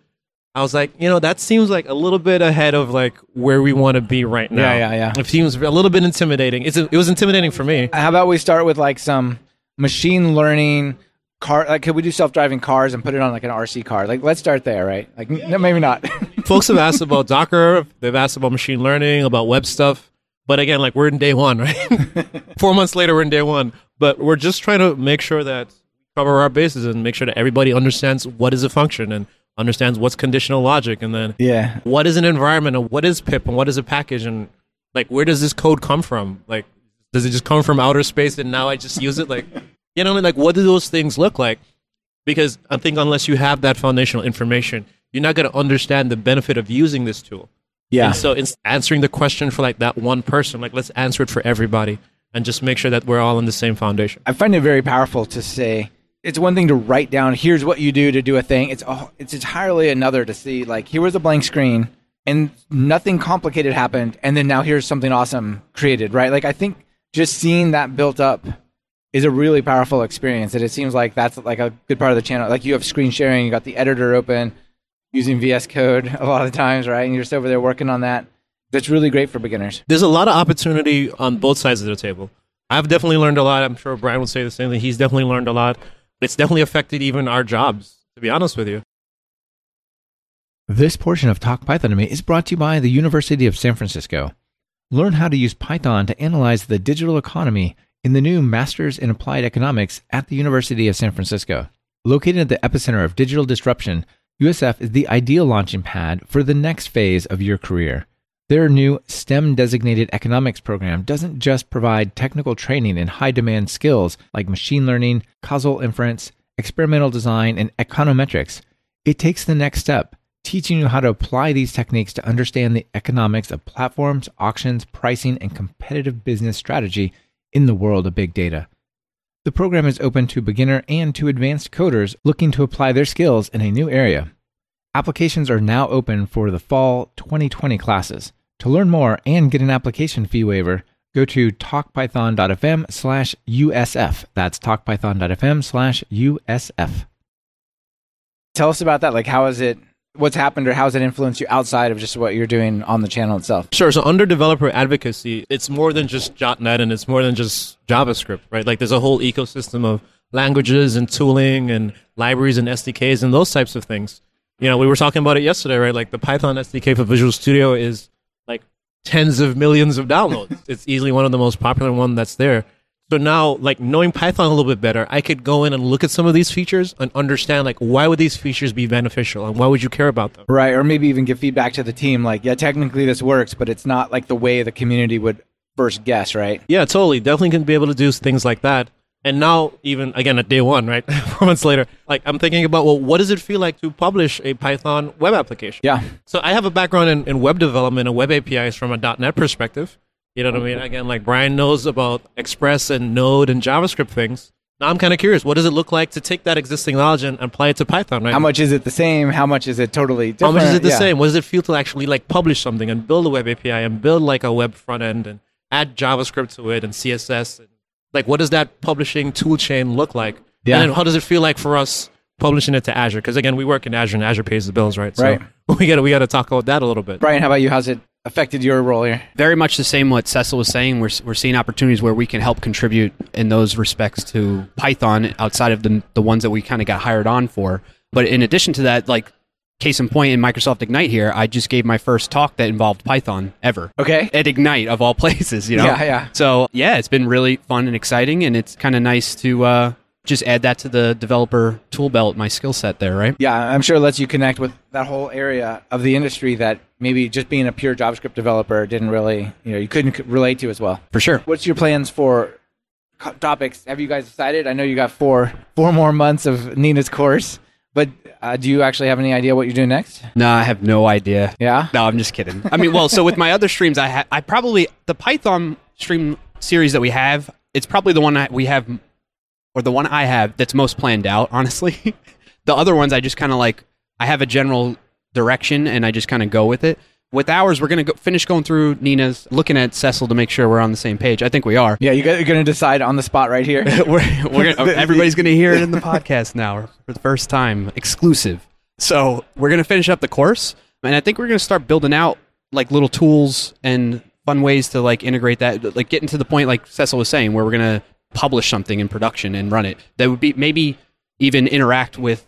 I was like, you know, that seems like a little bit ahead of like where we want to be right now. Yeah, yeah, yeah. It seems a little bit intimidating. It's it was intimidating for me. How about we start with like some machine learning car? Like, could we do self driving cars and put it on like an RC car? Like, let's start there, right? Like, no, maybe not. [laughs] Folks have asked about Docker. They've asked about machine learning, about web stuff. But again, like we're in day one, right? [laughs] Four months later, we're in day one. But we're just trying to make sure that cover our bases and make sure that everybody understands what is a function and understands what's conditional logic and then yeah. what is an environment and what is pip and what is a package and like where does this code come from? Like does it just come from outer space and now I just use it? Like you know, I mean? like what do those things look like? Because I think unless you have that foundational information, you're not going to understand the benefit of using this tool. Yeah. And so it's answering the question for like that one person, like let's answer it for everybody and just make sure that we're all on the same foundation. I find it very powerful to say it's one thing to write down here's what you do to do a thing. It's oh, it's entirely another to see like here was a blank screen and nothing complicated happened and then now here's something awesome created, right? Like I think just seeing that built up is a really powerful experience and it seems like that's like a good part of the channel. Like you have screen sharing, you got the editor open using VS Code [laughs] a lot of times, right? And you're just over there working on that. That's really great for beginners. There's a lot of opportunity on both sides of the table. I've definitely learned a lot. I'm sure Brian would say the same thing. He's definitely learned a lot. It's definitely affected even our jobs, to be honest with you. This portion of Talk Python to Me is brought to you by the University of San Francisco. Learn how to use Python to analyze the digital economy in the new Masters in Applied Economics at the University of San Francisco. Located at the epicenter of digital disruption, USF is the ideal launching pad for the next phase of your career. Their new STEM designated economics program doesn't just provide technical training in high demand skills like machine learning, causal inference, experimental design, and econometrics, it takes the next step, teaching you how to apply these techniques to understand the economics of platforms, auctions, pricing, and competitive business strategy in the world of big data. The program is open to beginner and to advanced coders looking to apply their skills in a new area. Applications are now open for the fall 2020 classes. To learn more and get an application fee waiver, go to talkpython.fm slash USF. That's talkpython.fm slash USF. Tell us about that. Like, how is it, what's happened or how has it influenced you outside of just what you're doing on the channel itself? Sure. So under developer advocacy, it's more than just .NET and it's more than just JavaScript, right? Like there's a whole ecosystem of languages and tooling and libraries and SDKs and those types of things. You know, we were talking about it yesterday, right? Like the Python SDK for Visual Studio is like tens of millions of downloads. [laughs] it's easily one of the most popular one that's there. So now, like knowing Python a little bit better, I could go in and look at some of these features and understand like why would these features be beneficial and why would you care about them? Right, or maybe even give feedback to the team like, yeah, technically this works, but it's not like the way the community would first guess, right? Yeah, totally. Definitely can be able to do things like that. And now, even again at day one, right, [laughs] four months later, like I'm thinking about, well, what does it feel like to publish a Python web application? Yeah. So I have a background in, in web development and web APIs from a .NET perspective. You know what I mean? Again, like Brian knows about Express and Node and JavaScript things. Now I'm kind of curious. What does it look like to take that existing knowledge and apply it to Python? Right? How much is it the same? How much is it totally different? How much is it the Yeah. same? What does it feel to actually like publish something and build a web API and build like a web front end and add JavaScript to it and CSS? And, like, what does that publishing tool chain look like? Yeah. And how does it feel like for us publishing it to Azure? Because again, we work in Azure and Azure pays the bills, right? Right. So [laughs] we got to we got to talk about that a little bit. Brian, how about you? How's it affected your role here? very much the same what Cecil was saying. We're, we're seeing opportunities where we can help contribute in those respects to Python outside of the, the ones that we kind of got hired on for. But in addition to that, like case in point in Microsoft Ignite here, I just gave my first talk that involved Python ever. Okay. At Ignite of all [laughs] places, you know? Yeah, yeah. So yeah, it's been really fun and exciting and it's kind of nice to uh, just add that to the developer tool belt, my skill set there, right? Yeah, I'm sure it lets you connect with that whole area of the industry that maybe just being a pure JavaScript developer didn't really, you know, you couldn't relate to as well. For sure. What's your plans for topics? Have you guys decided? I know you got four four more months of Nina's course, but uh, do you actually have any idea what you're doing next? No, I have no idea. Yeah. No, I'm just kidding. I mean, well, so with my other streams, I ha- I probably the Python stream series that we have. It's probably the one I, we have, or the one I have that's most planned out. Honestly, [laughs] the other ones I just kind of like. I have a general direction, and I just kind of go with it. With ours, we're gonna go, finish going through Nina's, looking at Cecil to make sure we're on the same page. I think we are. Yeah, you guys are going to decide on the spot right here. [laughs] we're, we're gonna, [laughs] oh, everybody's going to hear it in the podcast now for the first time, exclusive. So we're going to finish up the course, and I think we're going to start building out like little tools and fun ways to like integrate that, like getting to the point, like Cecil was saying, where we're going to publish something in production and run it. That would be maybe even interact with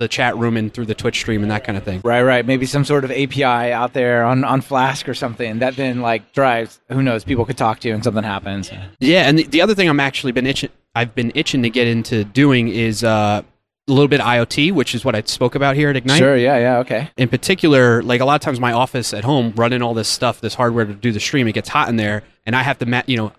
the chat room and through the Twitch stream and that kind of thing. Right, right. Maybe some sort of API out there on, on Flask or something that then like drives. Who knows? People could talk to you and something happens. Yeah, and the, the other thing I'm actually been itching, I've been itching to get into doing is uh, a little bit of IoT, which is what I spoke about here at Ignite. Sure. Yeah. Yeah. Okay. in particular, like a lot of times my office at home running all this stuff, this hardware to do the stream, it gets hot in there, and I have to, ma- you know,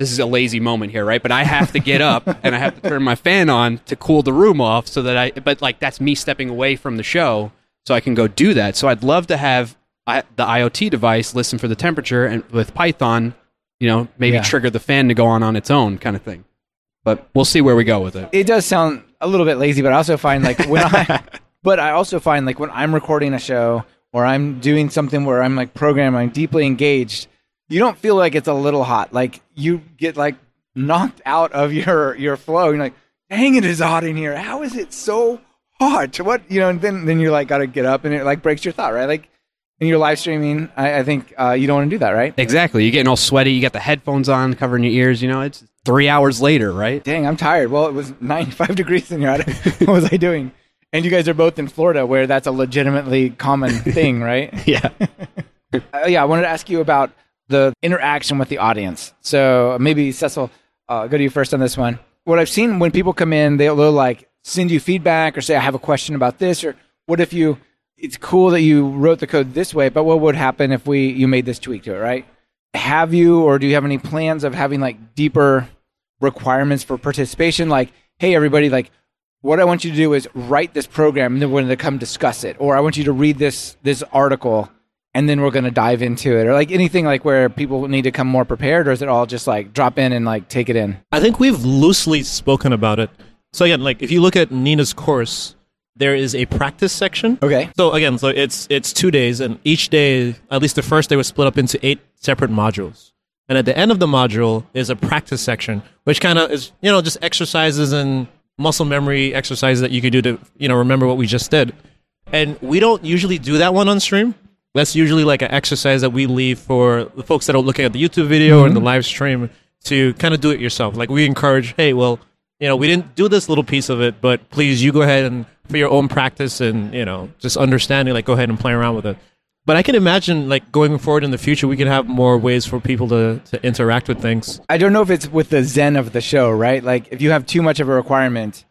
this is a lazy moment here, right? But I have to get up [laughs] and I have to turn my fan on to cool the room off so that I, but like that's me stepping away from the show so I can go do that. So I'd love to have I, the IoT device listen for the temperature and with Python, you know, maybe Yeah. trigger the fan to go on on its own kind of thing. But we'll see where we go with it. It does sound a little bit lazy, but I also find like when I, [laughs] but I also find like when I'm recording a show or I'm doing something where I'm like programming, I'm deeply engaged. You don't feel like it's a little hot. Like you get like knocked out of your your flow. You're like, dang, it is hot in here. How is it so hot? What you know? And then then you're like, got to get up, and it like breaks your thought, right? Like. And you're live streaming. I, I think uh, you don't want to do that, right? Exactly. You're getting all sweaty. You got the headphones on, covering your ears. You know, it's three hours later, right? dang, I'm tired. Well, it was 95 [laughs] degrees in here. What was I doing? And you guys are both in Florida, where that's a legitimately common thing, right? [laughs] Yeah. [laughs] Uh, yeah, I wanted to ask you about the interaction with the audience. So maybe Cecil, uh, go to you first on this one. What I've seen when people come in, they'll, like send you feedback or say, "I have a question about this," or "What if you?" It's cool that you wrote the code this way, but what would happen if we you made this tweak to it, right? Have you or do you have any plans of having like deeper requirements for participation? Like, hey, everybody, like what I want you to do is write this program, and then we're going to come discuss it, or I want you to read this this article, and then we're going to dive into it, or like anything like where people need to come more prepared, or is it all just like drop in and like take it in? I think we've loosely spoken about it. So again, like if you look at Nina's course, there is a practice section. Okay. So again, so it's it's two days, and each day, at least the first day, was split up into eight separate modules. And at the end of the module is a practice section, which kind of is you know just exercises and muscle memory exercises that you could do to you know remember what we just did. And we don't usually do that one on stream. That's usually like an exercise that we leave for the folks that are looking at the YouTube video or the mm-hmm. live stream to kind of do it yourself. Like we encourage, hey, well, you know, we didn't do this little piece of it, but please, you go ahead and for your own practice and you know, just understanding, like go ahead and play around with it. But I can imagine, like going forward in the future, we can have more ways for people to to interact with things. I don't know if it's with the zen of the show, right? Like if you have too much of a requirement,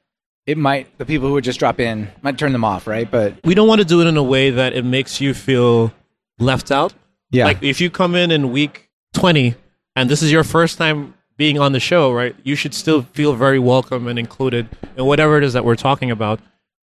it might the people who would just drop in might turn them off, right? But We don't want to do it in a way that it makes you feel left out. yeah, Like if you come in in week 20 and this is your first time being on the show, right? You should still feel very welcome and included in whatever it is that we're talking about.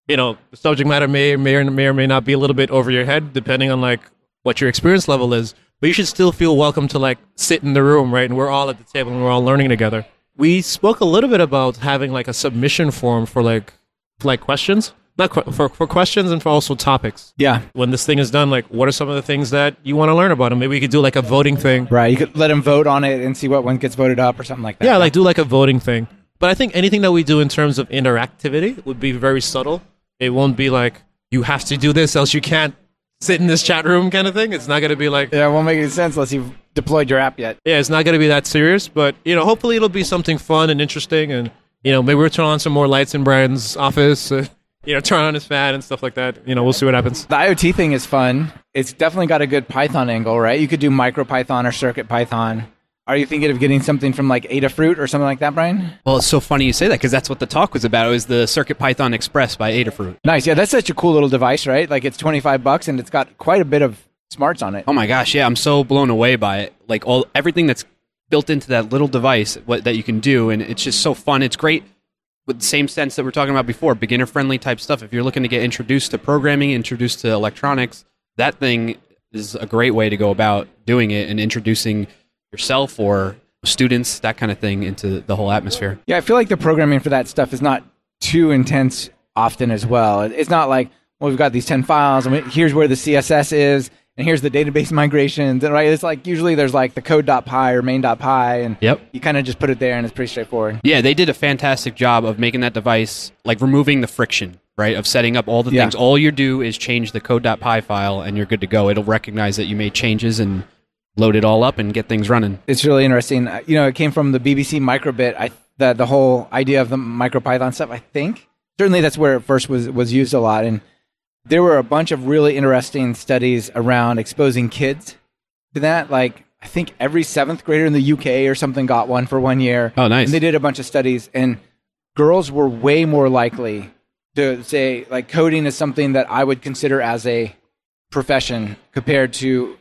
You know, the subject matter may may or may or may not be a little bit over your head depending on like what your experience level is, but you should still feel welcome to like sit in the room, right? And we're all at the table and we're all learning together. We spoke a little bit about having like a submission form for like like questions, not que- for for questions and for also topics yeah, when this thing is done, like what are some of the things that you want to learn about? And maybe we could do like a voting thing. right. You could let them vote on it and see what one gets voted up or something like that. Yeah, like do like a voting thing. But I think anything that we do in terms of interactivity would be very subtle. It won't be like you have to do this, else you can't sit in this chat room kind of thing. It's not going to be like yeah, it won't make any sense unless you've deployed your app yet. yeah, it's not going to be that serious. But you know, hopefully it'll be something fun and interesting, and you know, maybe we'll turn on some more lights in Brian's office. Uh, [laughs] you know, turn on his fan and stuff like that. You know, we'll see what happens. The IoT thing is fun. It's definitely got a good Python angle, right? You could do MicroPython or Circuit Python. Are you thinking of getting something from like Adafruit or something like that, Brian? Well, it's so funny you say that because that's what the talk was about. It was the Circuit Python Express by Adafruit. Nice. Yeah, that's such a cool little device, right? Like it's 25 bucks and it's got quite a bit of smarts on it. Oh my gosh, yeah, I'm so blown away by it. Like all everything that's built into that little device, what that you can do, and it's just so fun. It's great with the same sense that we're talking about before, beginner friendly type stuff. If you're looking to get introduced to programming, introduced to electronics, that thing is a great way to go about doing it and introducing yourself or students, that kind of thing, into the whole atmosphere. Yeah, I feel like the programming for that stuff is not too intense often as well. It's not like, well, we've got these 10 files and here's where the CSS is and here's the database [laughs] migrations. And right, it's like usually there's like the code.py or main.py and Yep. you kind of just put it there and it's pretty straightforward. Yeah, they did a fantastic job of making that device like removing the friction, right? Of setting up all the Yeah. things. All you do is change the code.py file and you're good to go. It'll recognize that you made changes and load it all up and get things running. It's really interesting. Uh, You know, it came from the BBC micro:bit. I the the whole idea of the MicroPython stuff. I think certainly that's where it first was was used a lot, and there were a bunch of really interesting studies around exposing kids to that. Like I think every seventh grader in the UK or something got one for one year. Oh, nice. And they did a bunch of studies, and girls were way more likely to say like coding is something that I would consider as a profession compared to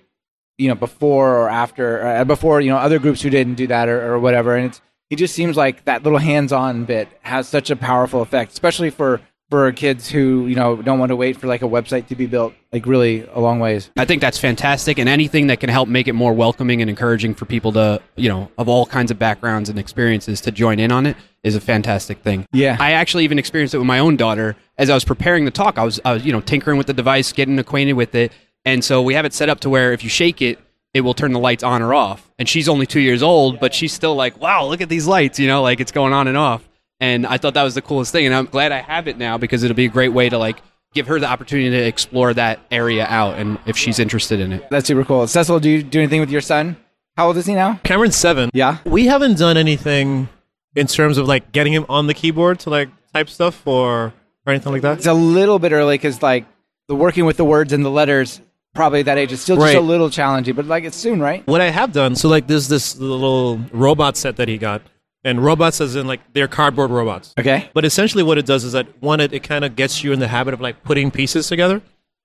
you know before or after uh, before you know other groups who didn't do that or, or whatever and it's it just seems like that little hands-on bit has such a powerful effect especially for for kids who you know don't want to wait for like a website to be built like really a long ways I think that's fantastic, and anything that can help make it more welcoming and encouraging for people to, you know, of all kinds of backgrounds and experiences to join in on it is a fantastic thing. Yeah. I actually even experienced it with my own daughter. As I was preparing the talk, I was, I was, you know, tinkering with the device, getting acquainted with it, and so we have it set up to where if you shake it, it will turn the lights on or off. And she's only two years old, but she's still like, wow, look at these lights, you know, like it's going on and off. And I thought that was the coolest thing, and I'm glad I have it now because it'll be a great way to like give her the opportunity to explore that area out and if she's interested in it. that's super cool cecil do you do anything with your son how old is he now Cameron's seven. yeah We haven't done anything in terms of like getting him on the keyboard to like type stuff or or anything like that. it's a little bit early because like the working with the words and the letters probably that age is still just Right. a little challenging but like it's soon right What I have done, so like there's this little robot set that he got, and robots as in like they're cardboard robots. okay But essentially, what it does is that one, it, it kind of gets you in the habit of like putting pieces together.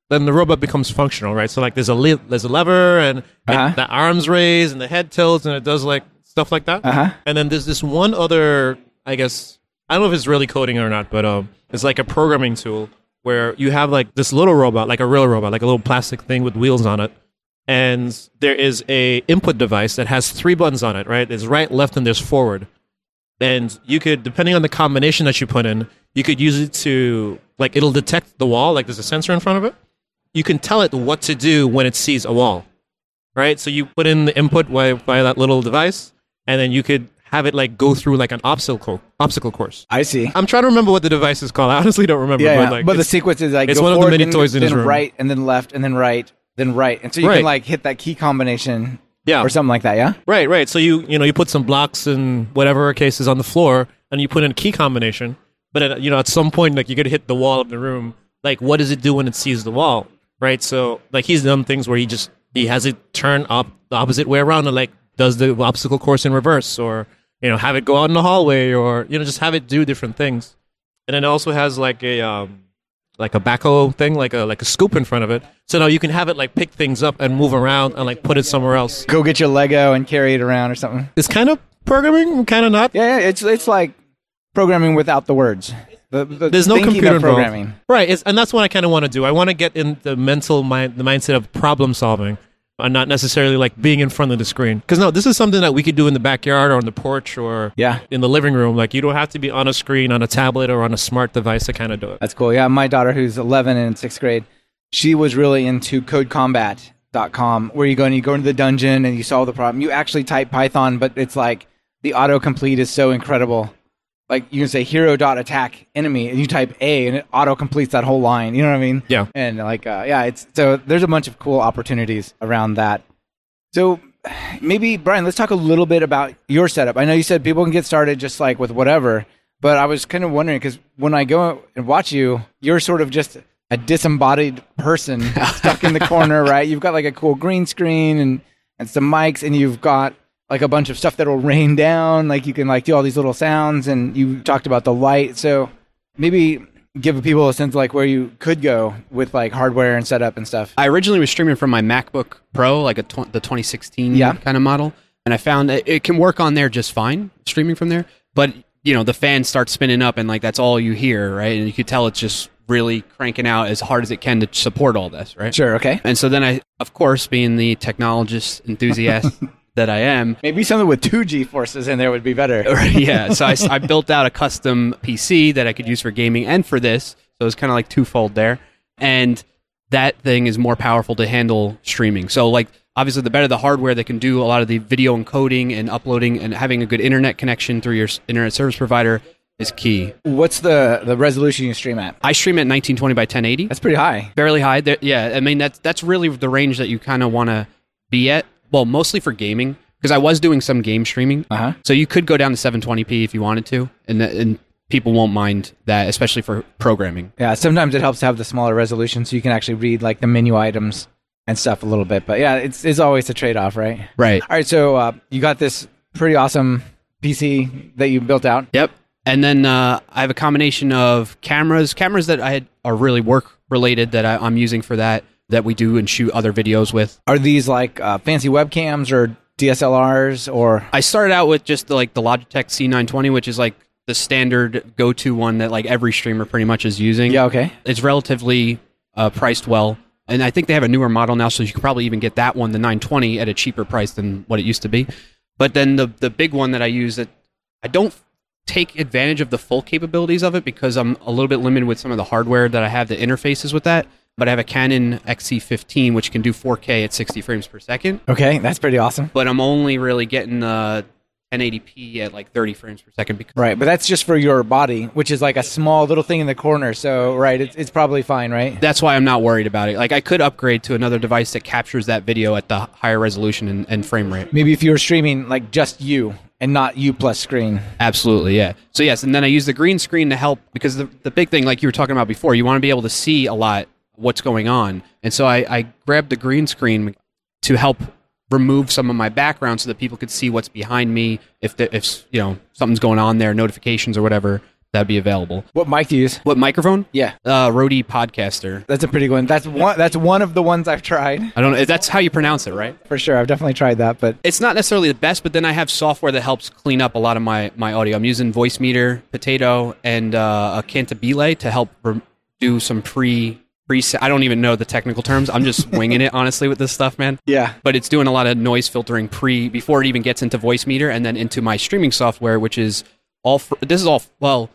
Then the robot becomes functional, right? So like there's a le- there's a lever and, and Uh-huh. the arms raise and the head tilts and it does like stuff like that. Uh-huh. And then there's this one other, I guess, I don't know if it's really coding or not, but um, it's like a programming tool where you have like this little robot, like a real robot, like a little plastic thing with wheels on it, and there is a input device that has three buttons on it. Right, there's right, left, and there's forward. And you could, depending on the combination that you put in, you could use it to like it'll detect the wall, like there's a sensor in front of it. You can tell it what to do when it sees a wall, right? So you put in the input via, via that little device, and then you could have it like go through like an obstacle obstacle course. I see. I'm trying to remember what the device is called. I honestly don't remember. Yeah, but yeah. like, but the sequence is like it's go one of the forward, many then- toys in his room. right, and then left, and then right, then right, and so you Right. can like hit that key combination yeah, or something like that. Yeah. Right, right. So you you know you put some blocks and whatever cases on the floor, and you put in a key combination. But at, you know at some point, like you're gonna hit the wall of the room. Like, what does it do when it sees the wall? Right. So like he's done things where he just he has it turn up the opposite way around and like does the obstacle course in reverse, or you know have it go out in the hallway, or you know just have it do different things. And it also has like a um like a backhoe thing, like a like a scoop in front of it. So now you can have it like pick things up and move around and like put it somewhere else. Go get your Lego and carry it around or something. It's kind of programming, kind of not. Yeah, yeah. It's it's like programming without the words. The, the There's no computer involved. programming. Right, it's, and that's what I kind of want to do. I want to get in the mental mind, the mindset of problem solving, and not necessarily like being in front of the screen. Because no, this is something that we could do in the backyard or on the porch or Yeah. in the living room. Like you don't have to be on a screen, on a tablet, or on a smart device to kind of do it. That's cool. Yeah, my daughter, who's 11 and in sixth grade, she was really into codecombat.com, where you go and you go into the dungeon and you solve the problem. You actually type Python, but it's like the autocomplete is so incredible. Like you can say hero dot attack enemy, and you type A, and it auto completes that whole line. You know what I mean? Yeah. And like, uh, yeah, it's so there's a bunch of cool opportunities around that. So maybe Brian, let's talk a little bit about your setup. I know you said people can get started just like with whatever, but I was kind of wondering because when I go and watch you, you're sort of just a disembodied person [laughs] stuck in the corner, right? You've got like a cool green screen and and some mics, and you've got like a bunch of stuff that'll rain down. Like you can like do all these little sounds, and you talked about the light. So maybe give people a sense of like where you could go with like hardware and setup and stuff. I originally was streaming from my MacBook Pro, like a tw- the 2016 Yeah. kind of model, and I found it, it can work on there just fine, streaming from there. But you know, the fan starts spinning up, and like that's all you hear, right? And you could tell it's just really cranking out as hard as it can to support all this, right? Sure. Okay. And so then I, of course, being the technologist enthusiast [laughs] that I am, Maybe something with two GeForces in there would be better. [laughs] yeah. So I, [laughs] I built out a custom PC that I could use for gaming and for this. So it's kind of like twofold there. And that thing is more powerful to handle streaming. So like obviously the better the hardware that can do a lot of the video encoding and uploading and having a good internet connection through your internet service provider is key. What's the the resolution you stream at? I stream at 1920 by 1080. That's pretty high. fairly high. There, yeah, I mean that's that's really the range that you kind of want to be at. Well, mostly for gaming because I was doing some game streaming. Uh huh. So you could go down to 720p if you wanted to, and th- and people won't mind that, especially for programming. Yeah. Sometimes it helps to have the smaller resolution so you can actually read like the menu items and stuff a little bit. But yeah, it's it's always a trade off, right? Right. All right. So uh, you got this pretty awesome PC that you built out. Yep. And then uh, I have a combination of cameras, cameras that I had are really work related that I, I'm using for that that we do and shoot other videos with. Are these like uh, fancy webcams or DSLRs or? I started out with just the, like the Logitech C920, which is like the standard go-to one that like every streamer pretty much is using. Yeah. Okay. It's relatively uh, priced well, and I think they have a newer model now, so you can probably even get that one, the 920, at a cheaper price than what it used to be. But then the the big one that I use that I don't take advantage of the full capabilities of it because I'm a little bit limited with some of the hardware that I have that interfaces with that. But I have a Canon XC15 which can do 4K at 60 frames per second, Okay. That's pretty awesome. but I'm only really getting the 1080p at like 30 frames per second because Right. But that's just for your body, which is like a small little thing in the corner. So right, it's it's probably fine, right? that's why I'm not worried about it. Like I could upgrade to another device that captures that video at the higher resolution and, and frame rate. Maybe if you were streaming like just you and not you plus screen. Absolutely, yeah. So yes, and then I use the green screen to help because the the big thing, like you were talking about before, you want to be able to see a lot what's going on, and so I, I grabbed the green screen to help remove some of my background so that people could see what's behind me if the, if you know something's going on there, notifications or whatever. that'd be available. What mic do you use? What microphone? Yeah, Uh, Rode Podcaster. that's a pretty good one. That's one. That's one of the ones I've tried I don't know. That's how you pronounce it, right? for sure. I've definitely tried that, but It's not necessarily the best, but then I have software that helps clean up a lot of my, my audio. I'm using Voicemeeter, Potato, and uh, a Cantabile to help rem- do some pre preset. I don't even know the technical terms. I'm just [laughs] winging it honestly with this stuff, man. yeah, But it's doing a lot of noise filtering pre before it even gets into Voicemeeter and then into my streaming software, which is all. Fr- this is all well.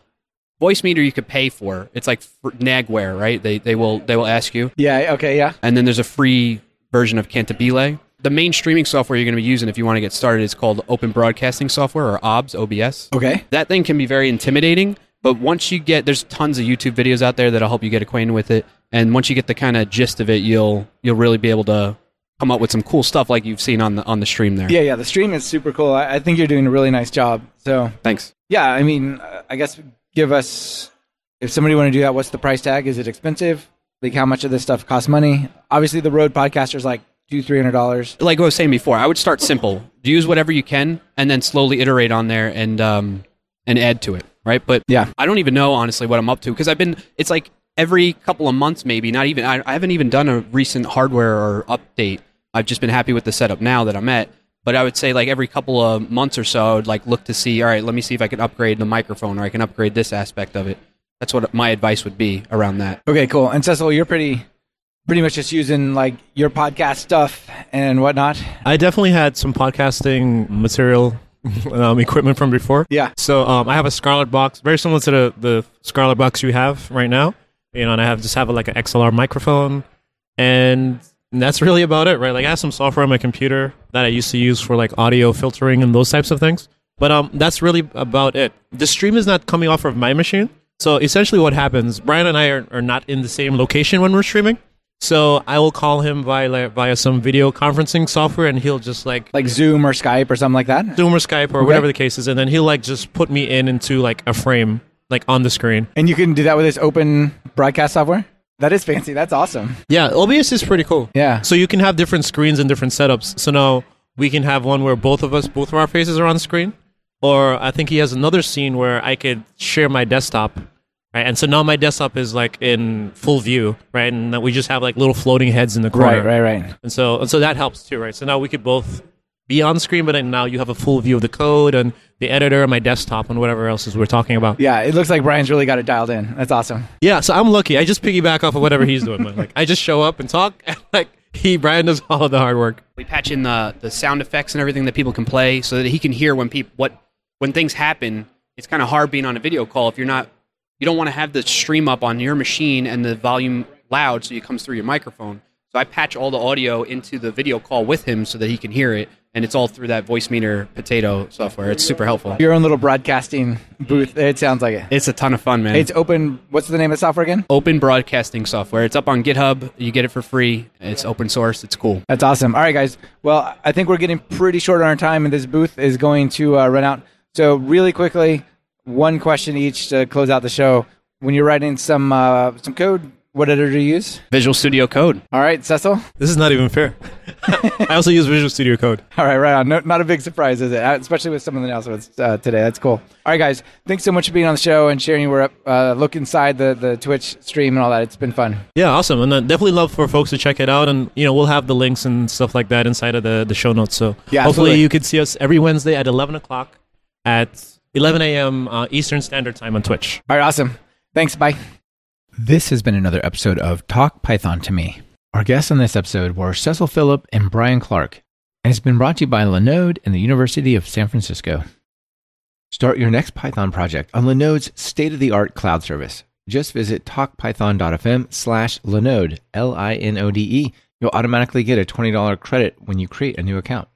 Voicemeeter you could pay for. It's like fr- Nagware, right? They they will they will ask you, yeah. Okay, yeah. and then there's a free version of Cantabile. The main streaming software you're going to be using if you want to get started is called Open Broadcasting Software or OBS, OBS Okay. that thing can be very intimidating but once you get there's tons of youtube videos out there that'll help you get acquainted with it and once you get the kind of gist of it you'll you'll really be able to come up with some cool stuff like you've seen on the on the stream there Yeah, yeah. The stream is super cool. I, I think you're doing a really nice job. So thanks yeah, I mean, uh, I guess give us if somebody want to do that. What's the price tag? Is it expensive? Like how much of this stuff costs money? Obviously, the Rode Podcasters like two, three hundred dollars. like i was saying before i would start simple use whatever you can and then slowly iterate on there and um and add to it right but Yeah. i don't even know honestly what i'm up to because i've been it's like every couple of months maybe not even I, I haven't even done a recent hardware or update i've just been happy with the setup now that i'm at but i would say like every couple of months or so i would like look to see all right let me see if i can upgrade the microphone or i can upgrade this aspect of it that's what my advice would be around that Okay, cool. And Cecil, you're pretty, pretty much just using like your podcast stuff and whatnot. I definitely had some podcasting material [laughs] um, equipment from before. Yeah. So um, I have a Scarlett box, very similar to the, the Scarlett box you have right now. You know, and I have just have like an XLR microphone, and that's really about it, right? Like I have some software on my computer that I used to use for like audio filtering and those types of things. But um, that's really about it. The stream is not coming off of my machine. So essentially, what happens? Brian and I are, are not in the same location when we're streaming. So I will call him via via some video conferencing software, and he'll just like Like Zoom or Skype or something like that. Zoom or Skype or Okay. whatever the case is, and then he'll like just put me in into like a frame, like on the screen. And you can do that with this open broadcast software. That is fancy. That's awesome. Yeah, OBS is pretty cool. Yeah. So you can have different screens and different setups. So now we can have one where both of us, both of our faces are on screen, or I think he has another scene where I could share my desktop. Right, and so now my desktop is like in full view, right, and we just have like little floating heads in the corner, Right, right, right. And so, and so that helps too, right? So now we could both be on screen, but now you have a full view of the code and the editor and my desktop and whatever else is we're talking about. Yeah, it looks like Brian's really got it dialed in. That's awesome. Yeah, so I'm lucky. I just piggyback off of whatever he's doing. man. Like I just show up and talk, [laughs] and like he Brian does all of the hard work. We patch in the the sound effects and everything that people can play, so that he can hear when people what when things happen. It's kind of hard being on a video call if you're not you don't want to have the stream up on your machine and the volume loud, so it comes through your microphone. So I patch all the audio into the video call with him so that he can hear it, and it's all through that Voicemeeter potato software. It's super helpful. Your own little broadcasting booth. It sounds like it. It's a ton of fun, man. It's open. What's the name of the software again? open broadcasting software. It's up on GitHub. You get it for free. It's open source. It's cool. That's awesome. All right, guys. Well, I think we're getting pretty short on our time, and this booth is going to uh, run out. So, really quickly, one question each to close out the show. When you're writing some uh, some code, what editor do you use? Visual Studio Code. All right, Cecil. This is not even fair. [laughs] I also use Visual Studio Code. All right, right on. No, not a big surprise, is it? Uh, Especially with some of the announcements uh, today. That's cool. All right, guys. Thanks so much for being on the show and sharing your uh, look inside the, the Twitch stream and all that. It's been fun. Yeah, awesome, and then definitely love for folks to check it out, and you know we'll have the links and stuff like that inside of the the show notes. So Yeah, hopefully absolutely. you can see us every Wednesday at 11 o'clock at 11 a.m. Uh, Eastern Standard Time on Twitch. All right, awesome. Thanks. Bye. This has been another episode of Talk Python to Me. Our guests on this episode were Cecil Phillip and Brian Clark, and it's been brought to you by Linode and the University of San Francisco. Start your next Python project on Linode's state-of-the-art cloud service. Just visit talkpython.fm slash Linode, L-I-N-O-D-E. You'll automatically get a $20 credit when you create a new account.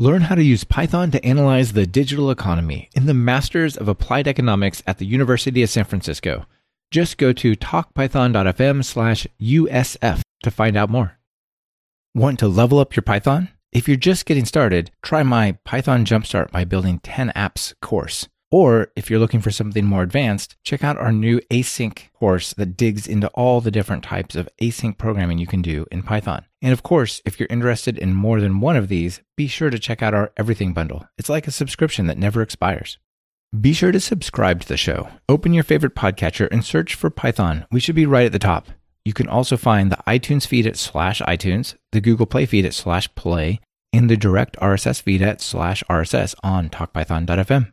Learn how to use Python to analyze the digital economy in the Masters of Applied Economics at the University of San Francisco. Just go to talkpython.fm slash USF to find out more. Want to level up your Python? If you're just getting started, try my Python Jumpstart by Building 10 Apps course. Or if you're looking for something more advanced, check out our new async course that digs into all the different types of async programming you can do in Python. And of course, if you're interested in more than one of these, be sure to check out our Everything Bundle. It's like a subscription that never expires. Be sure to subscribe to the show. Open your favorite podcatcher and search for Python. We should be right at the top. You can also find the iTunes feed at slash iTunes, the Google Play feed at slash play, and the direct RSS feed at slash RSS on talkpython.fm.